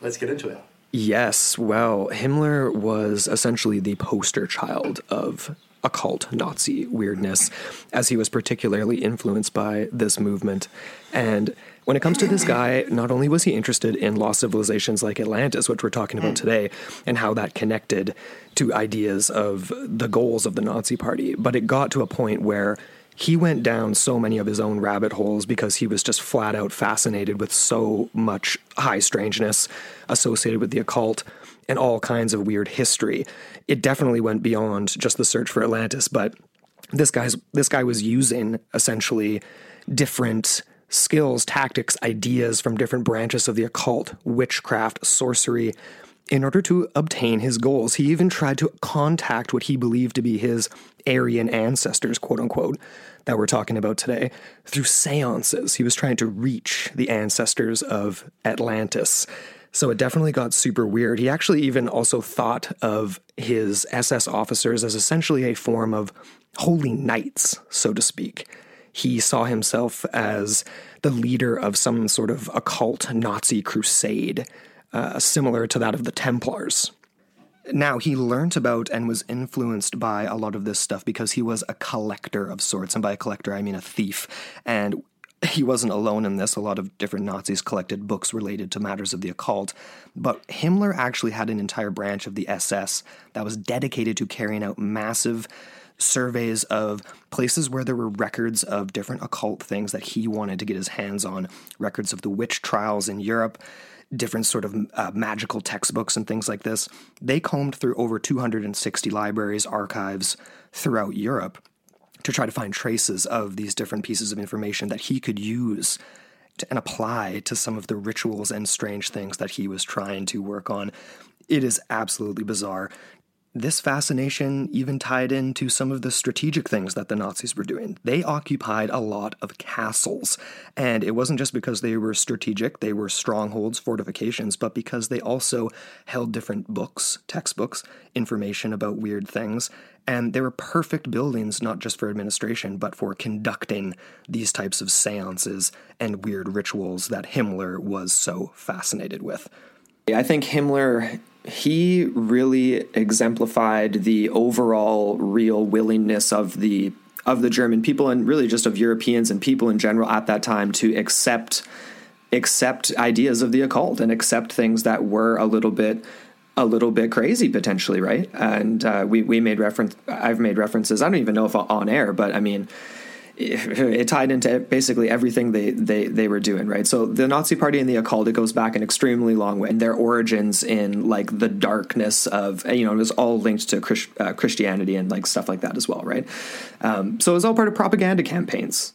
let's get into it. Yes, well, Himmler was essentially the poster child of occult Nazi weirdness, as he was particularly influenced by this movement. And when it comes to this guy, not only was he interested in lost civilizations like Atlantis, which we're talking about hmm. today, and how that connected to ideas of the goals of the Nazi Party, but it got to a point where he went down so many of his own rabbit holes because he was just flat out fascinated with so much high strangeness associated with the occult and all kinds of weird history. It definitely went beyond just the search for Atlantis, but this guy's this guy was using essentially different skills, tactics, ideas from different branches of the occult, witchcraft, sorcery, in order to obtain his goals. He even tried to contact what he believed to be his Aryan ancestors, quote unquote, that we're talking about today, through seances. He was trying to reach the ancestors of Atlantis. So it definitely got super weird. He actually even also thought of his SS officers as essentially a form of holy knights, so to speak. He saw himself as the leader of some sort of occult Nazi crusade, uh, similar to that of the Templars. Now, he learnt about and was influenced by a lot of this stuff because he was a collector of sorts. And by a collector, I mean a thief. And he wasn't alone in this. A lot of different Nazis collected books related to matters of the occult. But Himmler actually had an entire branch of the SS that was dedicated to carrying out massive surveys of places where there were records of different occult things that he wanted to get his hands on, records of the witch trials in Europe, different sort of uh, magical textbooks and things like this. They combed through over 260 libraries, archives throughout Europe to try to find traces of these different pieces of information that he could use to, and apply to some of the rituals and strange things that he was trying to work on. It is absolutely bizarre this fascination even tied into some of the strategic things that the Nazis were doing. They occupied a lot of castles, and it wasn't just because they were strategic, they were strongholds, fortifications, but because they also held different books, textbooks, information about weird things, and they were perfect buildings not just for administration, but for conducting these types of seances and weird rituals that Himmler was so fascinated with. I think Himmler he really exemplified the overall real willingness of the of the German people and really just of Europeans and people in general at that time to accept accept ideas of the occult and accept things that were a little bit a little bit crazy potentially, right? And uh, we we made reference. I've made references. I don't even know if on air, but I mean, it tied into basically everything they, they, they were doing, right? So the Nazi Party and the occult, it goes back an extremely long way. And their origins in like the darkness of, you know, it was all linked to Christ, uh, Christianity and like stuff like that as well, right? Um, so it was all part of propaganda campaigns.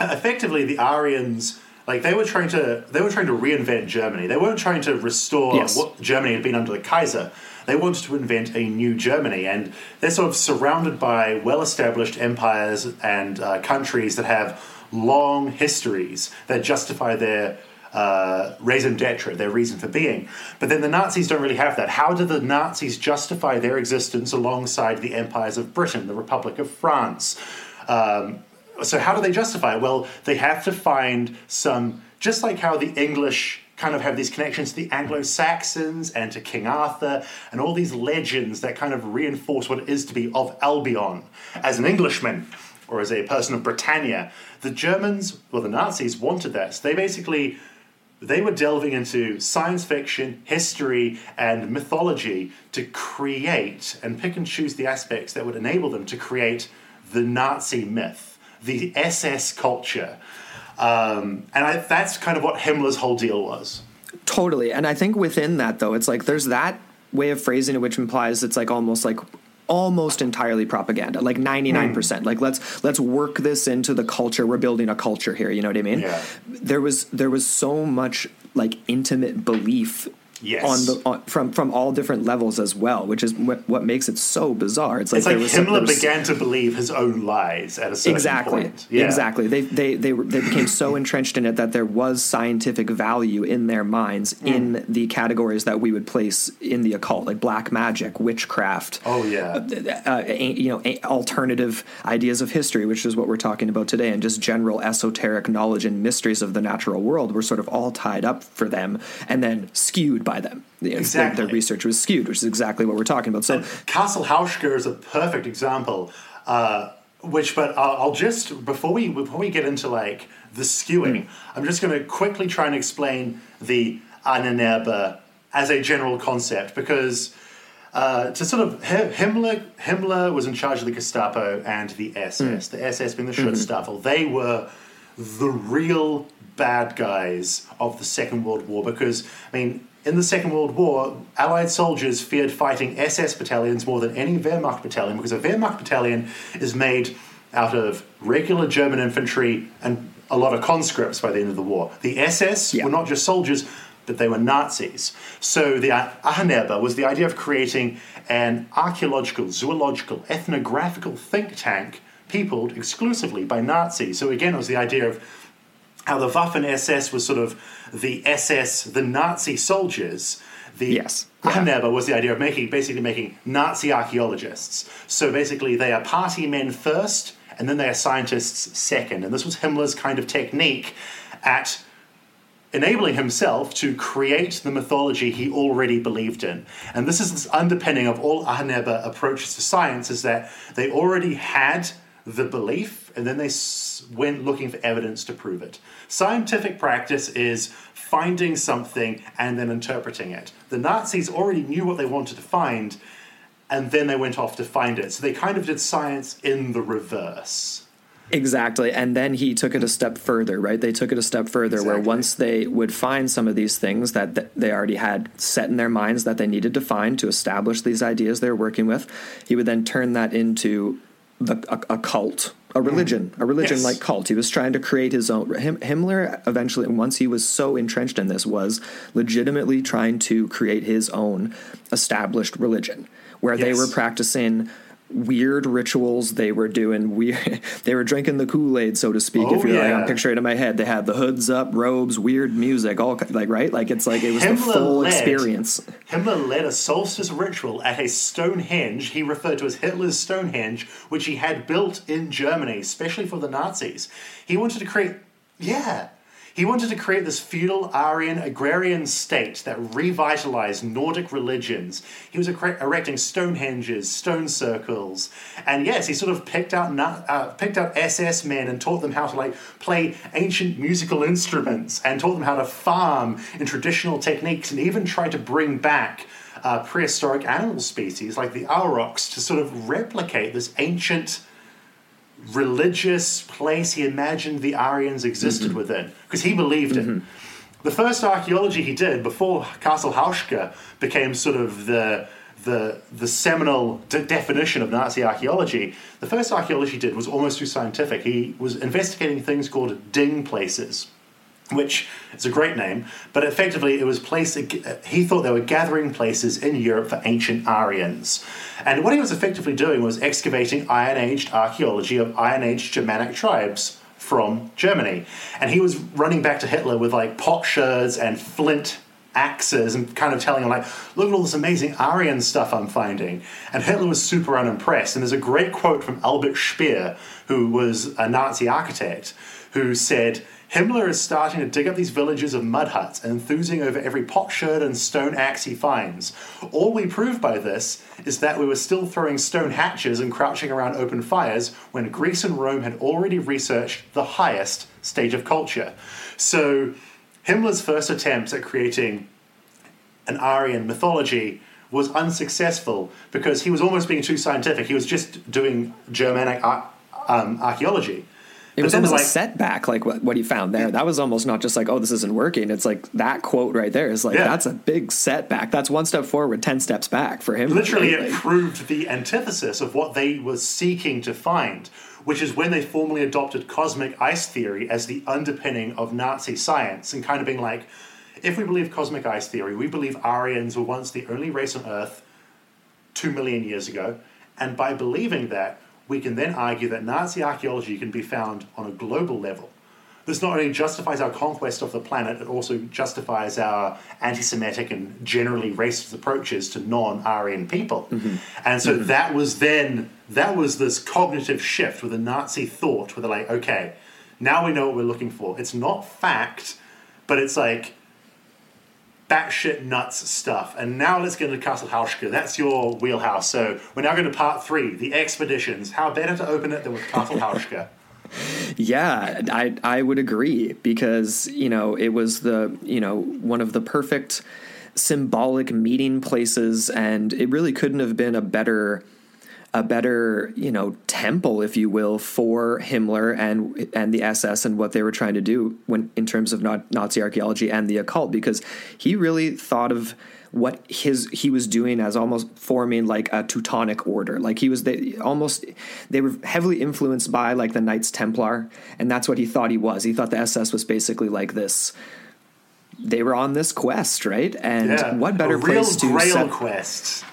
Effectively, the Aryans like they were trying to they were trying to reinvent Germany. They weren't trying to restore yes. what Germany had been under the Kaiser. They wanted to invent a new Germany, and they're sort of surrounded by well established empires and uh, countries that have long histories that justify their uh, raison d'etre, their reason for being. But then the Nazis don't really have that. How do the Nazis justify their existence alongside the empires of Britain, the Republic of France? Um, so, how do they justify it? Well, they have to find some, just like how the English kind of have these connections to the Anglo Saxons and to King Arthur and all these legends that kind of reinforce what it is to be of Albion. As an Englishman or as a person of Britannia, the Germans, well, the Nazis wanted that. So they basically they were delving into science fiction, history, and mythology to create and pick and choose the aspects that would enable them to create the Nazi myth, the SS culture, um, and I, that's kind of what Himmler's whole deal was. Totally. And I think within that, though, it's like there's that way of phrasing it which implies it's like almost like almost entirely propaganda like 99% mm. like let's let's work this into the culture we're building a culture here you know what i mean yeah. there was there was so much like intimate belief Yes. on the on, from from all different levels as well, which is what, what makes it so bizarre. It's like, It's like some- Himmler was- began to believe his own lies at a certain exactly point. Yeah. exactly they they they, were, they became so entrenched in it that there was scientific value in their minds Hmm. in the categories that we would place in the occult like black magic witchcraft Oh yeah. uh, a- you know alternative ideas of history which is what we're talking about today and just general esoteric knowledge and mysteries of the natural world were sort of all tied up for them and then skewed by them You know, it's like Exactly. their research was skewed which is exactly what we're talking about so Castle Houska is a perfect example. Uh, which, but I'll, I'll just before we before we get into like the skewing, I'm just going to quickly try and explain the Ahnenerbe as a general concept because uh, to sort of Himmler Himmler was in charge of the Gestapo and the SS. The SS being the Schutzstaffel. They were the real bad guys of the Second World War because I mean. In the Second World War, Allied soldiers feared fighting SS battalions more than any Wehrmacht battalion because a Wehrmacht battalion is made out of regular German infantry and a lot of conscripts by the end of the war. The SS Yeah. were not just soldiers, but they were Nazis. So the Ahnenerbe was the idea of creating an archaeological, zoological, ethnographical think tank peopled exclusively by Nazis. So again, it was the idea of how the Waffen SS was sort of the SS, the Nazi soldiers. The Yes. Yeah. Was the idea of making, basically making Nazi archaeologists. So basically, they are party men first, and then they are scientists second. And this was Himmler's kind of technique at enabling himself to create the mythology he already believed in. And this is this underpinning of all Ahnenerbe approaches to science is that they already had the belief and then they went looking for evidence to prove it. Scientific practice is finding something and then interpreting it. The Nazis already knew what they wanted to find and then they went off to find it. So they kind of did science in the reverse. Exactly. And then he took it a step further, right? They took it a step further where once they would find some of these things that th- they already had set in their minds that they needed to find to establish these ideas they're working with, he would then turn that into the, a, a cult, a religion, mm. a religion Yes. like cult. He was trying to create his own. Him, Himmler eventually, once he was so entrenched in this, was legitimately trying to create his own established religion where they were practicing weird rituals. They were doing weird. They were drinking the Kool Aid, so to speak. Oh, if you're like. I'm picturing it in my head, they had the hoods up, robes, weird music, all like right, like it's like it was the full led- experience. Himmler led a solstice ritual at a Stonehenge he referred to as Hitler's Stonehenge, which he had built in Germany, especially for the Nazis. He wanted to create, yeah, he wanted to create this feudal Aryan agrarian state that revitalized Nordic religions. He was erecting Stonehenges, stone circles, and yes, he sort of picked out uh, picked out SS men and taught them how to like play ancient musical instruments and taught them how to farm in traditional techniques, and even tried to bring back uh, prehistoric animal species like the aurochs to sort of replicate this ancient religious place he imagined the Aryans existed mm-hmm. within because he believed it. Mm-hmm. The first archaeology he did before Castle Houska became sort of the the the seminal de- definition of Nazi archaeology. The first archaeology he did was almost too scientific. He was investigating things called ding places which is a great name, but effectively it was place. He thought they were gathering places in Europe for ancient Aryans, and what he was effectively doing was excavating Iron Age archaeology of Iron Age Germanic tribes from Germany, and he was running back to Hitler with like potsherds and flint axes and kind of telling him like look at all this amazing aryan stuff i'm finding. And hitler was super unimpressed. And there's a great quote from albert speer who was a nazi architect who said Himmler is starting to dig up these villages of mud huts and enthusing over every potsherd and stone axe he finds. All we prove by this is that we were still throwing stone hatches and crouching around open fires when Greece and Rome had already researched the highest stage of culture. So, Himmler's first attempt at creating an Aryan mythology was unsuccessful because he was almost being too scientific. He was just doing Germanic ar- um, archaeology. It But was almost like- a setback, like what, what he found there. That was almost not just like, oh, this isn't working. It's like that quote right there is like, Yeah. that's a big setback. That's one step forward, 10 steps back for him. Literally, it proved the antithesis of what they were seeking to find, which is when they formally adopted cosmic ice theory as the underpinning of Nazi science and kind of being like, if we believe cosmic ice theory, we believe Aryans were once the only race on Earth two million years ago, and by believing that, we can then argue that Nazi archaeology can be found on a global level. This not only justifies our conquest of the planet, it also justifies our anti Semitic and generally racist approaches to non Aryan people. Mm-hmm. And so that was then, that was this cognitive shift with the Nazi thought, where they're like, okay, now we know what we're looking for. It's not fact, but it's like batshit nuts stuff. And now let's get into Castle Houska. That's your wheelhouse. So we're now going to part three, the expeditions. How better to open it than with Castle Houska? Yeah, I I would agree because you know it was the you know one of the perfect symbolic meeting places, and it really couldn't have been a better a better you know temple, if you will, for Himmler and and the SS and what they were trying to do when in terms of Nazi archaeology and the occult, because he really thought of what his he was doing as almost forming like a Teutonic order. Like he was they almost they were heavily influenced by like the Knights Templar, and that's what he thought he was. He thought the SS was basically like this. They were on this quest, right? And Yeah, what better place to Grail set, quest.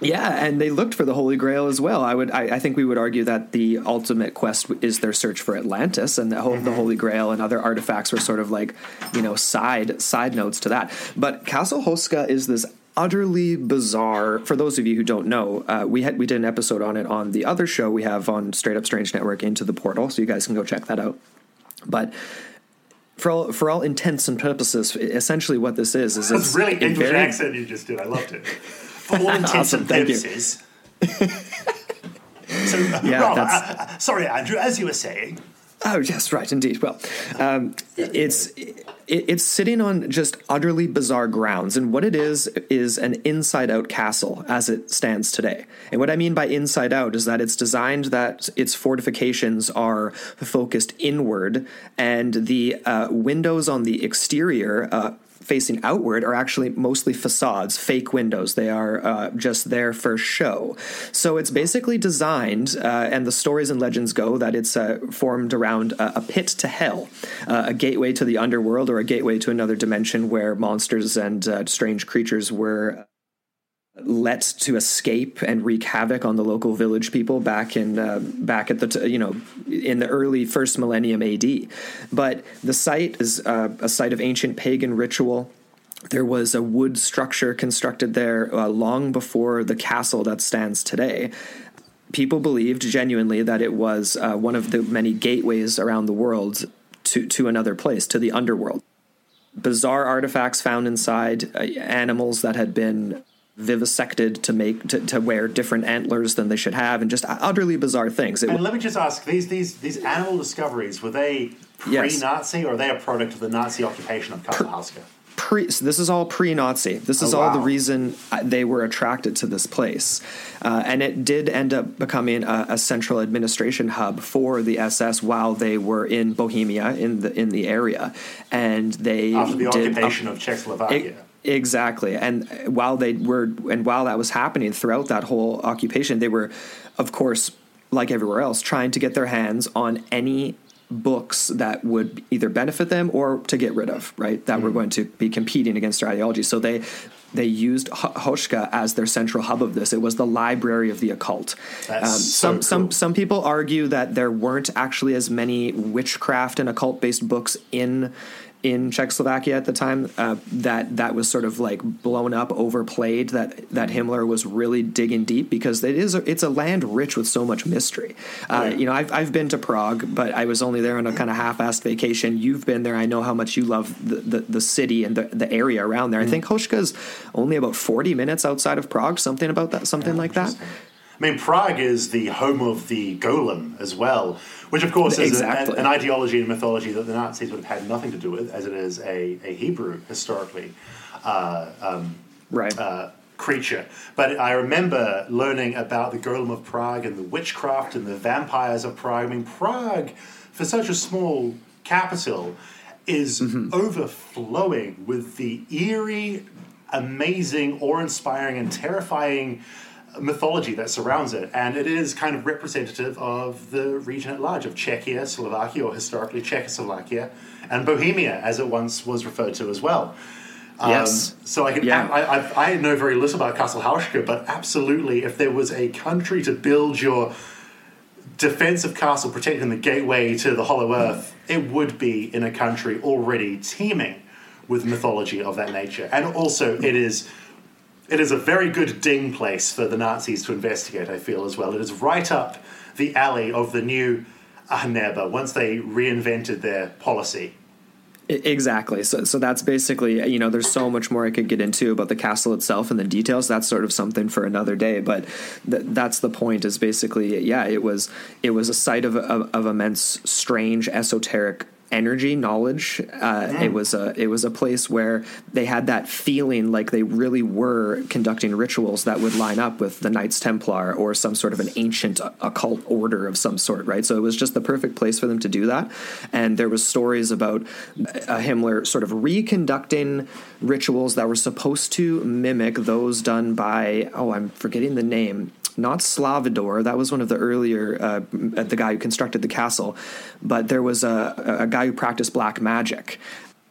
Yeah, and they looked for the Holy Grail as well. I would, I, I think we would argue that the ultimate quest is their search for Atlantis, and the, ho- the Holy Grail and other artifacts were sort of like, you know, side side notes to that. But Castle Houska is this utterly bizarre. For those of you who don't know, uh, we had we did an episode on it on the other show we have on Straight Up Strange Network, Into the Portal, so you guys can go check that out. But for all for all intents and purposes, essentially what this is is That's it's really English very- accent you just did. I loved it. For all intents Awesome, and thank you. purposes. so, Yeah, Rob, that's- uh, uh, sorry, Andrew, as you were saying. Oh yes, right, indeed. Well, um, it's it, it's sitting on just utterly bizarre grounds, and what it is is an inside-out castle as it stands today. And what I mean by inside out is that it's designed that its fortifications are focused inward, and the uh, windows on the exterior. Uh, Facing outward are actually mostly facades, fake windows. They are uh, just there for show. So it's basically designed, uh, and the stories and legends go that it's uh, formed around a, a pit to hell, uh, a gateway to the underworld, or a gateway to another dimension where monsters and uh, strange creatures were let to escape and wreak havoc on the local village people back in uh, back at the t- you know in the early first millennium AD. But the site is uh, a site of ancient pagan ritual. There was a wood structure constructed there uh, long before the castle that stands today. People believed genuinely that it was uh, one of the many gateways around the world to to another place, to the underworld. Bizarre artifacts found inside, uh, animals that had been vivisected to make to, to wear different antlers than they should have, and just utterly bizarre things. It, And let me just ask: these these these animal discoveries were they pre-Nazi or are they a product of the Nazi occupation of Castle pre so this is all pre-nazi. This is Oh, all the reason uh, they were attracted to this place. Uh, and it did end up becoming a, a central administration hub for the ss while they were in bohemia in the in the area. And they After the did occupation of Czechoslovakia. E- Exactly. And while they were, and while that was happening throughout that whole occupation, they were, of course, like everywhere else, trying to get their hands on any books that would either benefit them or to get rid of, right? That were Mm-hmm. going to be competing against their ideology. So they they used Houska as their central hub of this. It was the library of the occult. Um, That's so some some some people argue that there weren't actually as many witchcraft and occult based books in in Czechoslovakia at the time uh, that that was sort of like blown up, overplayed. That that Himmler was really digging deep because it is a, it's a land rich with so much mystery. Uh, Yeah. You know, I've I've been to Prague, but I was only there on a kind of half-assed vacation. You've been there. I know how much you love the the, the city and the, the area around Mm. there. I think Houska's only about forty minutes outside of Prague, something about that, something like that. I mean, Prague is the home of the golem as well, which of course is a- Exactly. an, ideology and mythology that the Nazis would have had nothing to do with, as it is a, a Hebrew historically uh, um, Right. uh, creature. But I remember learning about the golem of Prague and the witchcraft and the vampires of Prague. I mean, Prague, for such a small capital, is overflowing with the eerie, amazing, awe inspiring, and terrifying mythology that surrounds it, and it is kind of representative of the region at large of Czechia, Slovakia, or historically Czechoslovakia, and Bohemia, as it once was referred to as well. Um, yes. So I can. Yeah. I, I, I know very little about Castle Houska, but absolutely, if there was a country to build your defensive castle protecting the gateway to the Hollow Earth, it would be in a country already teeming with mythology of that nature, and also it is. It is a very good ding place for the Nazis to investigate, I feel, as well. It is right up the alley of the new Ahnenerbe once they reinvented their policy Exactly. So, so that's basically, you know, there's so much more I could get into about the castle itself and the details. That's sort of something for another day. But th- that's the point. Is basically, yeah, it was it was a site of, of, of immense, strange, esoteric energy, knowledge. Uh, mm. It was a it was a place where they had that feeling like they really were conducting rituals that would line up with the Knights Templar or some sort of an ancient occult order of some sort, right? So it was just the perfect place for them to do that. And there was stories about uh, Himmler sort of reconducting rituals that were supposed to mimic those done by oh I'm forgetting the name not Slavador. That was one of the earlier, uh, the guy who constructed the castle. But there was a, a guy who practiced black magic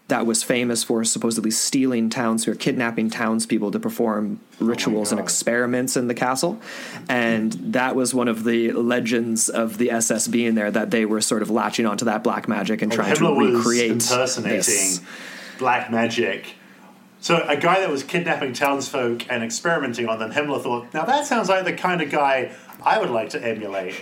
that was famous for supposedly stealing towns or kidnapping townspeople to perform rituals oh and experiments in the castle. And that was one of the legends of the SS being there that they were sort of latching onto that black magic and trying Himmler to recreate impersonating this. black magic so a guy that was kidnapping townsfolk and experimenting on them, Himmler thought, now that sounds like the kind of guy I would like to emulate.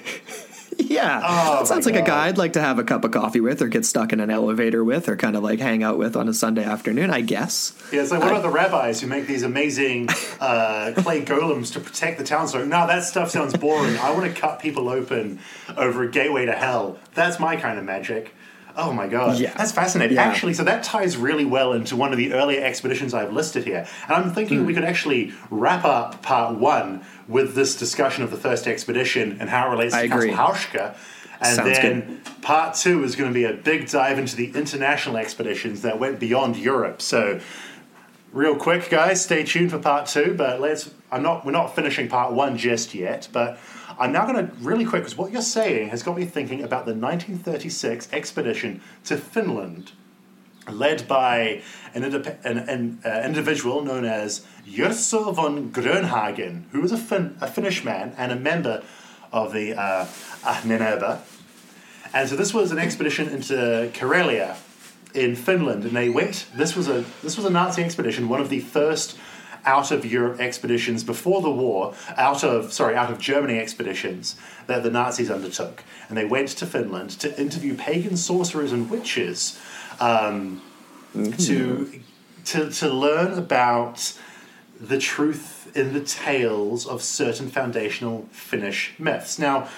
yeah, oh, that sounds like God. a guy I'd like to have a cup of coffee with, or get stuck in an elevator with, or kind of like hang out with on a Sunday afternoon. I guess. Yeah, it's like what I, are the rabbis who make these amazing uh, clay golems to protect the townsfolk? No, that stuff sounds boring. I want to cut people open over a gateway to hell. That's my kind of magic. Oh my god, yeah. that's fascinating. Yeah. Actually, so that ties really well into one of the earlier expeditions I've listed here. And I'm thinking mm. we could actually wrap up part one with this discussion of the first expedition and how it relates I to agree. Castle Houska. And Sounds then good. part two is going to be a big dive into the international expeditions that went beyond Europe. So, real quick, guys, stay tuned for part two. But let's. I'm not. We're not finishing part one just yet. But I'm now going to really quick because what you're saying has got me thinking about the 1936 expedition to Finland, led by an, an, an uh, individual known as Yrjö von Grönhagen, who was a, fin- a Finnish man and a member of the uh, Ahnenerbe. And so this was an expedition into Karelia in Finland, and they went. This was a this was a Nazi expedition, one of the first out of Europe expeditions before the war, out of sorry, out of Germany expeditions that the Nazis undertook, and they went to Finland to interview pagan sorcerers and witches um, mm-hmm. to to to learn about the truth in the tales of certain foundational Finnish myths. Now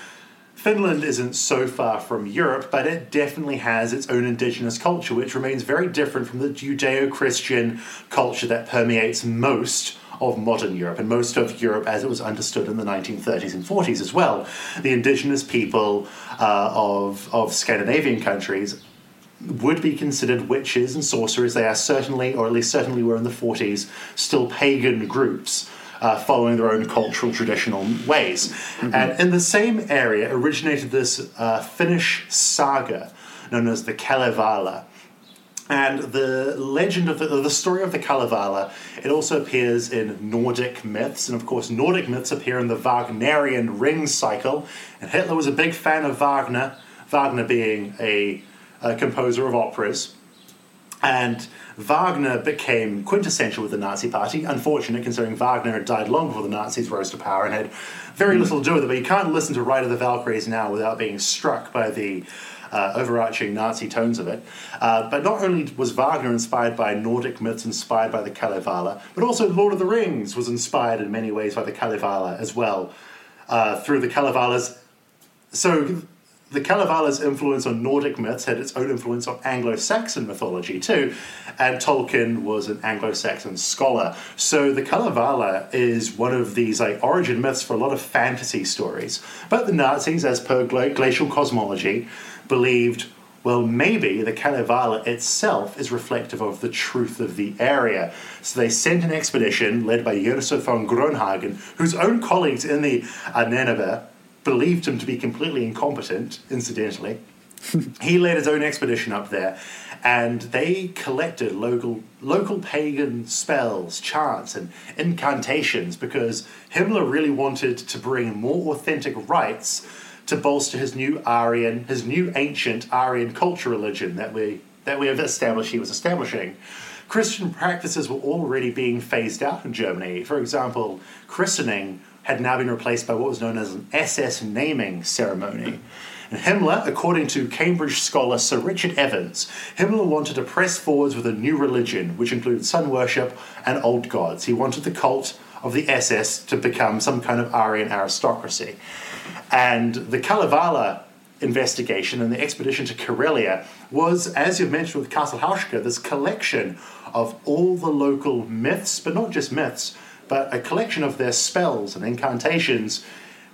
Finland isn't so far from Europe, but it definitely has its own indigenous culture, which remains very different from the Judeo Christian culture that permeates most of modern Europe and most of Europe as it was understood in the 1930s and 40s as well. The indigenous people uh, of, of Scandinavian countries would be considered witches and sorcerers. They are certainly, or at least certainly were in the 40s, still pagan groups uh, following their own cultural traditional ways. Mm-hmm. And in the same area originated this uh, Finnish saga known as the Kalevala. And the legend of the, the story of the Kalevala, it also appears in Nordic myths. And of course, Nordic myths appear in the Wagnerian ring cycle. And Hitler was a big fan of Wagner, Wagner being a, a composer of operas. And Wagner became quintessential with the Nazi Party. Unfortunate, considering Wagner had died long before the Nazis rose to power and had very little to do with it. But you can't listen to Ride of the Valkyries now without being struck by the uh, overarching Nazi tones of it. Uh, but not only was Wagner inspired by Nordic myths, inspired by the Kalevala, but also Lord of the Rings was inspired in many ways by the Kalevala as well. Uh, through the Kalevala's so the Kalevala's influence on Nordic myths had its own influence on Anglo Saxon mythology too, and Tolkien was an Anglo Saxon scholar. So the Kalevala is one of these like origin myths for a lot of fantasy stories. But the Nazis, as per glacial cosmology, believed well, maybe the Kalevala itself is reflective of the truth of the area. So they sent an expedition led by Yrjö von Grönhagen, whose own colleagues in the Ahnenerbe believed him to be completely incompetent, incidentally. he led his own expedition up there, and they collected local local pagan spells, chants, and incantations because Himmler really wanted to bring more authentic rites to bolster his new Aryan, his new ancient Aryan culture religion that we that we have established he was establishing. Christian practices were already being phased out in Germany. For example, christening had now been replaced by what was known as an SS naming ceremony. And Himmler, according to Cambridge scholar Sir Richard Evans, Himmler wanted to press forwards with a new religion, which included sun worship and old gods. He wanted the cult of the SS to become some kind of Aryan aristocracy. And the Kalevala investigation and the expedition to Karelia was, as you've mentioned with Castle Houska, this collection of all the local myths, but not just myths, but a collection of their spells and incantations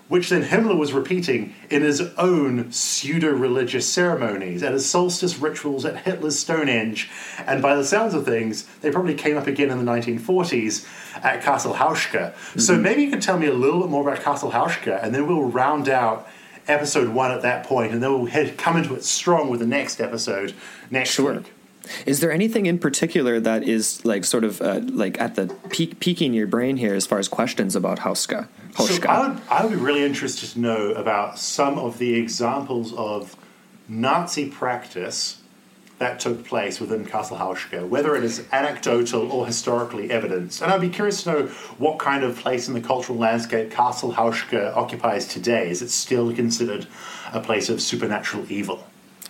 which then Himmler was repeating in his own pseudo religious ceremonies, at his solstice rituals at Hitler's Stonehenge, and by the sounds of things, they probably came up again in the 1940s at Castle Houska. Mm-hmm. So maybe you can tell me a little bit more about Castle Houska, and then we'll round out episode one at that point, and then we'll head, come into it strong with the next episode next sure. week. Is there anything in particular that is like sort of uh, like at the peak, peaking your brain here as far as questions about Houska? So I would, I would be really interested to know about some of the examples of Nazi practice that took place within Castle Houska, whether it is anecdotal or historically evidenced. And I'd be curious to know what kind of place in the cultural landscape Castle Houska occupies today. Is it still considered a place of supernatural evil?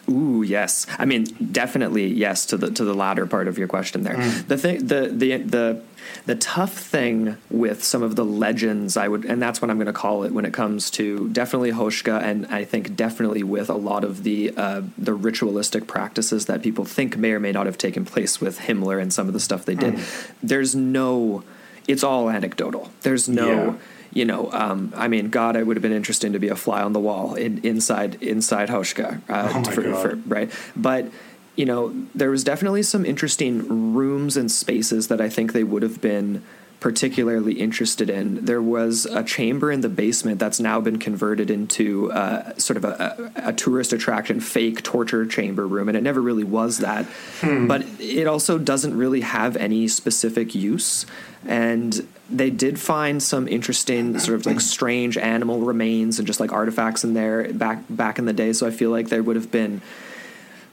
Ooh, yes. I mean, definitely yes to the to the latter part of your question there. Mm. The thing, the the the the tough thing with some of the legends, I would, and that's what I'm going to call it when it comes to definitely Houska, and I think definitely with a lot of the uh, the ritualistic practices that people think may or may not have taken place with Himmler and some of the stuff they did. Mm. There's no, it's all anecdotal. There's no. Yeah you know, um, I mean, God, it would have been interesting to be a fly on the wall in, inside inside Houska, uh, oh for, for, right? But you know, there was definitely some interesting rooms and spaces that I think they would have been particularly interested in. There was a chamber in the basement that's now been converted into uh, sort of a, a, a, tourist attraction, fake torture chamber room, and it never really was that. Hmm. But it also doesn't really have any specific use. And they did find some interesting sort of like strange animal remains and just like artifacts in there back back in the day. So I feel like there would have been.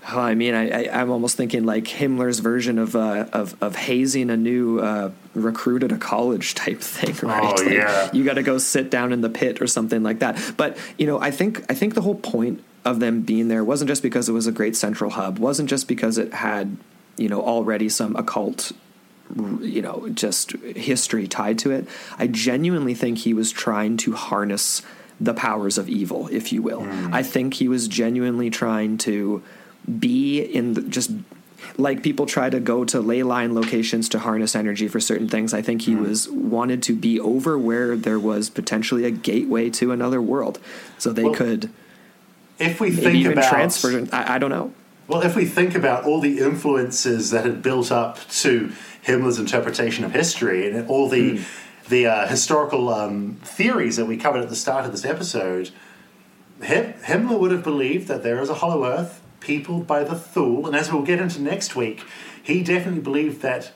Oh, I mean, I, I, am almost thinking like Himmler's version of uh, of, of hazing a new uh, recruit at a college type thing, right? Oh, like yeah. You got to go sit down in the pit or something like that. But you know, I think I think the whole point of them being there wasn't just because it was a great central hub, wasn't just because it had you know already some occult you know, just history tied to it. I genuinely think he was trying to harness the powers of evil, if you will. Mm. I think he was genuinely trying to be in the, just like people try to go to ley line locations to harness energy for certain things. I think he mm. was wanted to be over where there was potentially a gateway to another world, so they well, could. If we think even about transfer, I, I don't know. Well, if we think about all the influences that had built up to Himmler's interpretation of history and all the mm. the uh, historical um, theories that we covered at the start of this episode, Himmler would have believed that there is a hollow earth peopled by the Thule, and as we'll get into next week, he definitely believed that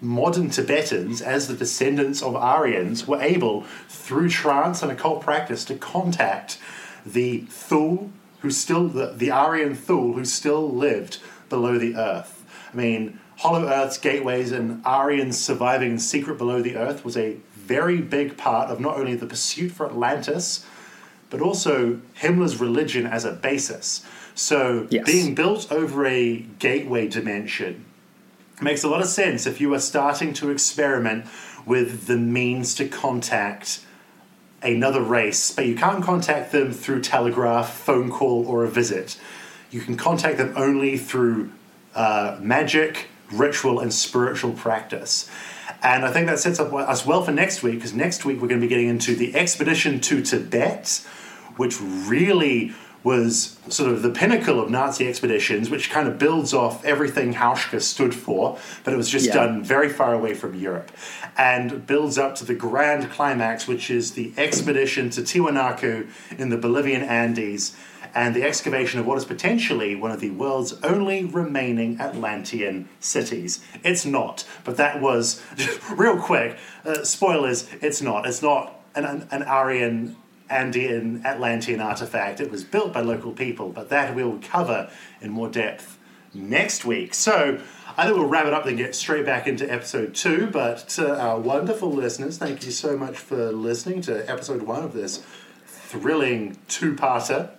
modern Tibetans, as the descendants of Aryans, were able, through trance and occult practice, to contact the Thule, who still the, the Aryan Thule, who still lived below the earth. I mean, Hollow Earth's gateways and Aryans surviving in secret below the Earth was a very big part of not only the pursuit for Atlantis, but also Himmler's religion as a basis. So, yes. being built over a gateway dimension makes a lot of sense if you are starting to experiment with the means to contact another race, but you can't contact them through telegraph, phone call, or a visit. You can contact them only through uh, magic, ritual and spiritual practice. And I think that sets up us well for next week because next week we're going to be getting into the expedition to Tibet, which really was sort of the pinnacle of Nazi expeditions, which kind of builds off everything Houska stood for, but it was just Yeah. done very far away from Europe, and builds up to the grand climax, which is the expedition to Tiwanaku in the Bolivian Andes, and the excavation of what is potentially one of the world's only remaining Atlantean cities. It's not, but that was real quick. Uh, spoilers: it's not. It's not an, an, an Aryan Andean Atlantean artifact. It was built by local people, but that we'll cover in more depth next week. So I think we'll wrap it up and get straight back into episode two. But to our wonderful listeners, thank you so much for listening to episode one of this thrilling two-parter.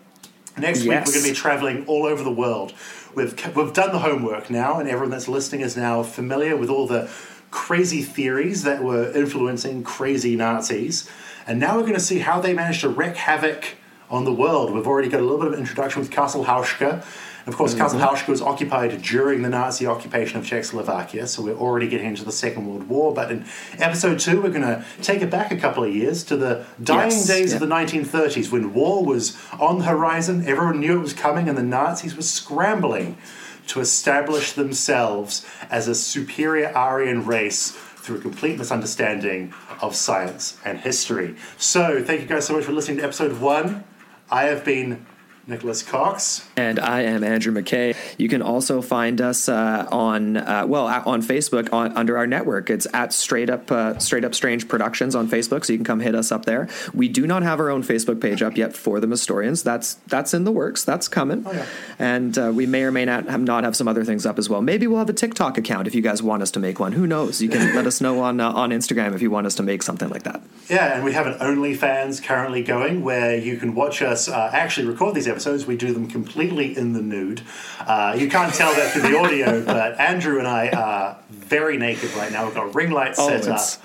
Next week we're going to be traveling all over the world. We've we've done the homework now, and everyone that's listening is now familiar with all the crazy theories that were influencing crazy Nazis. And now we're going to see how they managed to wreak havoc on the world. We've already got a little bit of an introduction with Castle Houska. Of course, mm-hmm. Castle Houska was occupied during the Nazi occupation of Czechoslovakia, so we're already getting into the Second World War. But in episode two, we're going to take it back a couple of years to the dying Yes, days of the 1930s when war was on the horizon, everyone knew it was coming, and the Nazis were scrambling to establish themselves as a superior Aryan race through a complete misunderstanding of science and history. So, thank you guys so much for listening to episode one. I have been Nikolaus Cox. And I am Andrew McKay. You can also find us uh, on uh, well on Facebook on, under our network. It's at Straight Up uh, Straight Up Strange Productions on Facebook, so you can come hit us up there. We do not have our own Facebook page up yet for the Mystorians. That's that's in the works. That's coming. yeah. And uh, we may or may not have, not have some other things up as well. Maybe we'll have a TikTok account if you guys want us to make one. Who knows? You can let us know on uh, on Instagram if you want us to make something like that. Yeah, and we have an OnlyFans currently going where you can watch us uh, actually record these episodes. We do them completely in the nude. Uh, you can't tell that through the audio, but Andrew and I are very naked right now. We've got ring lights Oh, set up. that's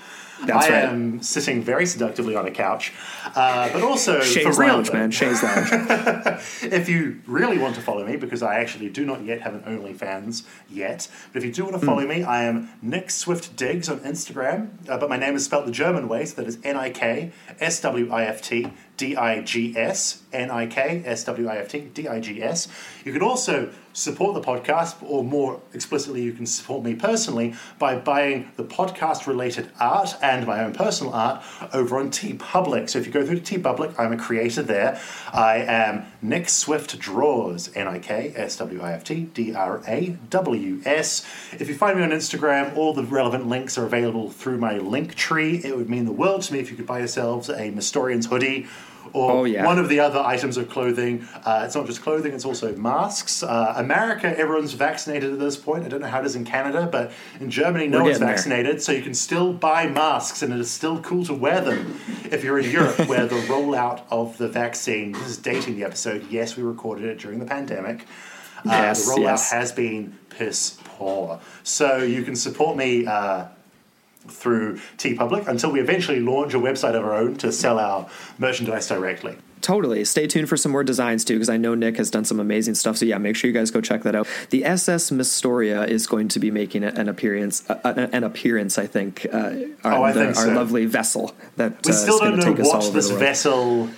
I right. am sitting very seductively on a couch, uh, but also for real, Lounge, though, man. Shay's Lounge. if you really want to follow me, because I actually do not yet have an OnlyFans yet, but if you do want to follow me, I am Nik Swift Digs on Instagram, uh, but my name is spelled the German way, so that is N I K S W I F T D I G S, N I K S W I F T D I G S. You can also support the podcast, or more explicitly, you can support me personally by buying the podcast related art and my own personal art over on TeePublic. So if you go through to TeePublic, I'm a creator there. I am Nik Swift Draws, N I K S W I F T D R A W S. If you find me on Instagram, all the relevant links are available through my link tree. It would mean the world to me if you could buy yourselves a Mystorians hoodie or Oh, yeah. one of the other items of clothing. Uh, it's not just clothing, it's also masks. Uh, America, everyone's vaccinated at this point. I don't know how it is in Canada, but in Germany, no We're one's getting there. vaccinated, so you can still buy masks and it is still cool to wear them. If you're in Europe, where the rollout of the vaccine, this is dating the episode, yes, we recorded it during the pandemic. Uh, Yes, the rollout yes. has been piss poor. So you can support me. Uh, through TeePublic until we eventually launch a website of our own to sell our merchandise directly. Totally. Stay tuned for some more designs too, because I know Nik has done some amazing stuff. So yeah, make sure you guys go check that out. The SS Mystoria is going to be making an appearance. Uh, an an appearance, I think. Uh, our, Oh, I the- think our lovely vessel that We uh, still going don't know take us all what this vessel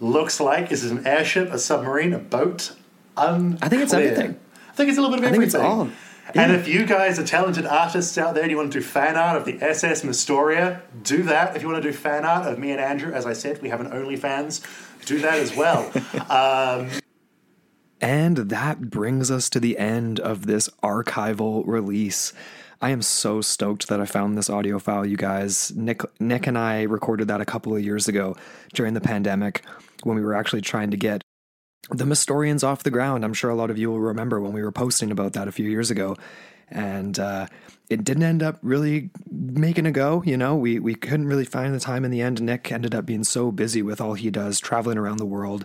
looks like. Is it an airship, a submarine, a boat? Unclear. I think it's everything. I think it's a little bit of I think it's everything. all. And if you guys are talented artists out there and you want to do fan art of the SS Mystoria, do that. If you want to do fan art of me and Andrew, as I said, we have an OnlyFans, do that as well. Um, and that brings us to the end of this archival release. I am so stoked that I found this audio file, you guys. Nik, Nik and I recorded that a couple of years ago during the pandemic when we were actually trying to get the Mystorians off the ground. I'm sure a lot of you will remember when we were posting about that a few years ago. And uh, it didn't end up really making a go. You know, we, we couldn't really find the time in the end. Nik ended up being so busy with all he does, traveling around the world,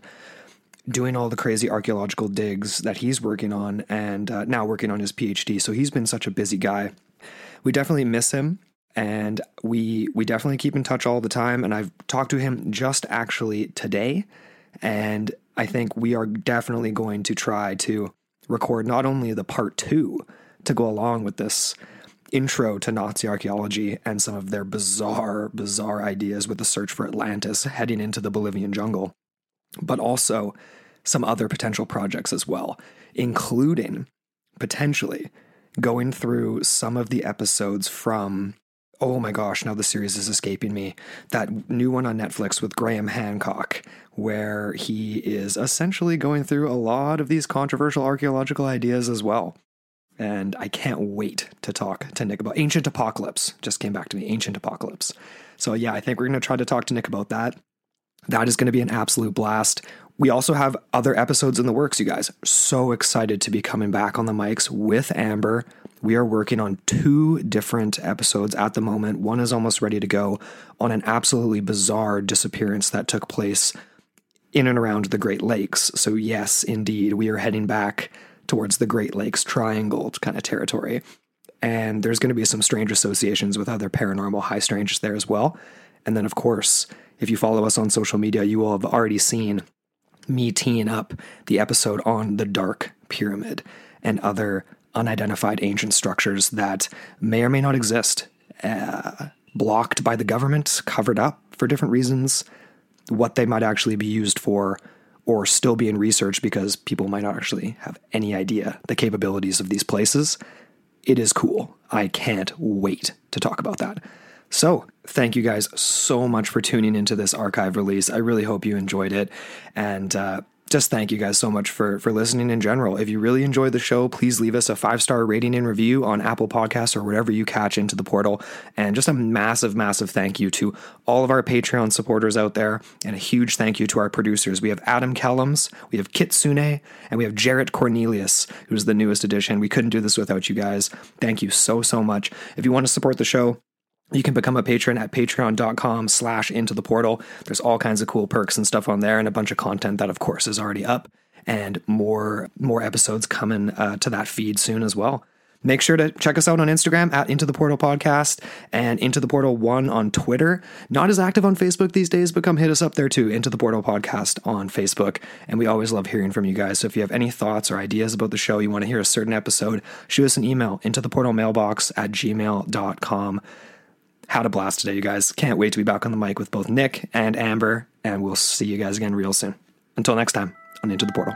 doing all the crazy archaeological digs that he's working on, and uh, now working on his PhD. So he's been such a busy guy. We definitely miss him, and we we definitely keep in touch all the time. And I've talked to him just actually today, and I think we are definitely going to try to record not only the part two to go along with this intro to Nazi archaeology and some of their bizarre, bizarre ideas with the search for Atlantis heading into the Bolivian jungle, but also some other potential projects as well, including potentially going through some of the episodes from oh my gosh, now the series is escaping me. That new one on Netflix with Graham Hancock, where he is essentially going through a lot of these controversial archaeological ideas as well. And I can't wait to talk to Nik about Ancient Apocalypse. Just came back to me, Ancient Apocalypse. So, yeah, I think we're going to try to talk to Nik about that. That is going to be an absolute blast. We also have other episodes in the works, you guys. So excited to be coming back on the mics with Amber. We are working on two different episodes at the moment. One is almost ready to go on an absolutely bizarre disappearance that took place in and around the Great Lakes. So, yes, indeed, we are heading back towards the Great Lakes Triangle kind of territory. And there's going to be some strange associations with other paranormal high strange there as well. And then, of course, if you follow us on social media, you will have already seen me teeing up the episode on the Dark Pyramid and other unidentified ancient structures that may or may not exist, uh, blocked by the government, covered up for different reasons, what they might actually be used for, or still being researched because people might not actually have any idea the capabilities of these places. It is cool. I can't wait to talk about that. So, thank you guys so much for tuning into this archive release. I really hope you enjoyed it. And uh, just thank you guys so much for for listening in general. If you really enjoyed the show, please leave us a five star rating and review on Apple Podcasts or whatever you catch into the portal. And just a massive, massive thank you to all of our Patreon supporters out there, and a huge thank you to our producers. We have Adam Kellums, we have Kitsune, and we have Jarret Cornelius, who's the newest addition. We couldn't do this without you guys. Thank you so so much. If you want to support the show you can become a patron at patreon.com slash into the portal. There's all kinds of cool perks and stuff on there and a bunch of content that of course is already up and more more episodes coming uh, to that feed soon as well. Make sure to check us out on Instagram at Into the Portal Podcast and Into the Portal One on Twitter. Not as active on Facebook these days, but come hit us up there too. Into the Portal Podcast on Facebook. And we always love hearing from you guys. So if you have any thoughts or ideas about the show, you want to hear a certain episode, shoot us an email into the portal mailbox at gmail.com. Had a blast today, you guys. Can't wait to be back on the mic with both Nik and Amber, and we'll see you guys again real soon. Until next time, on Into the Portal.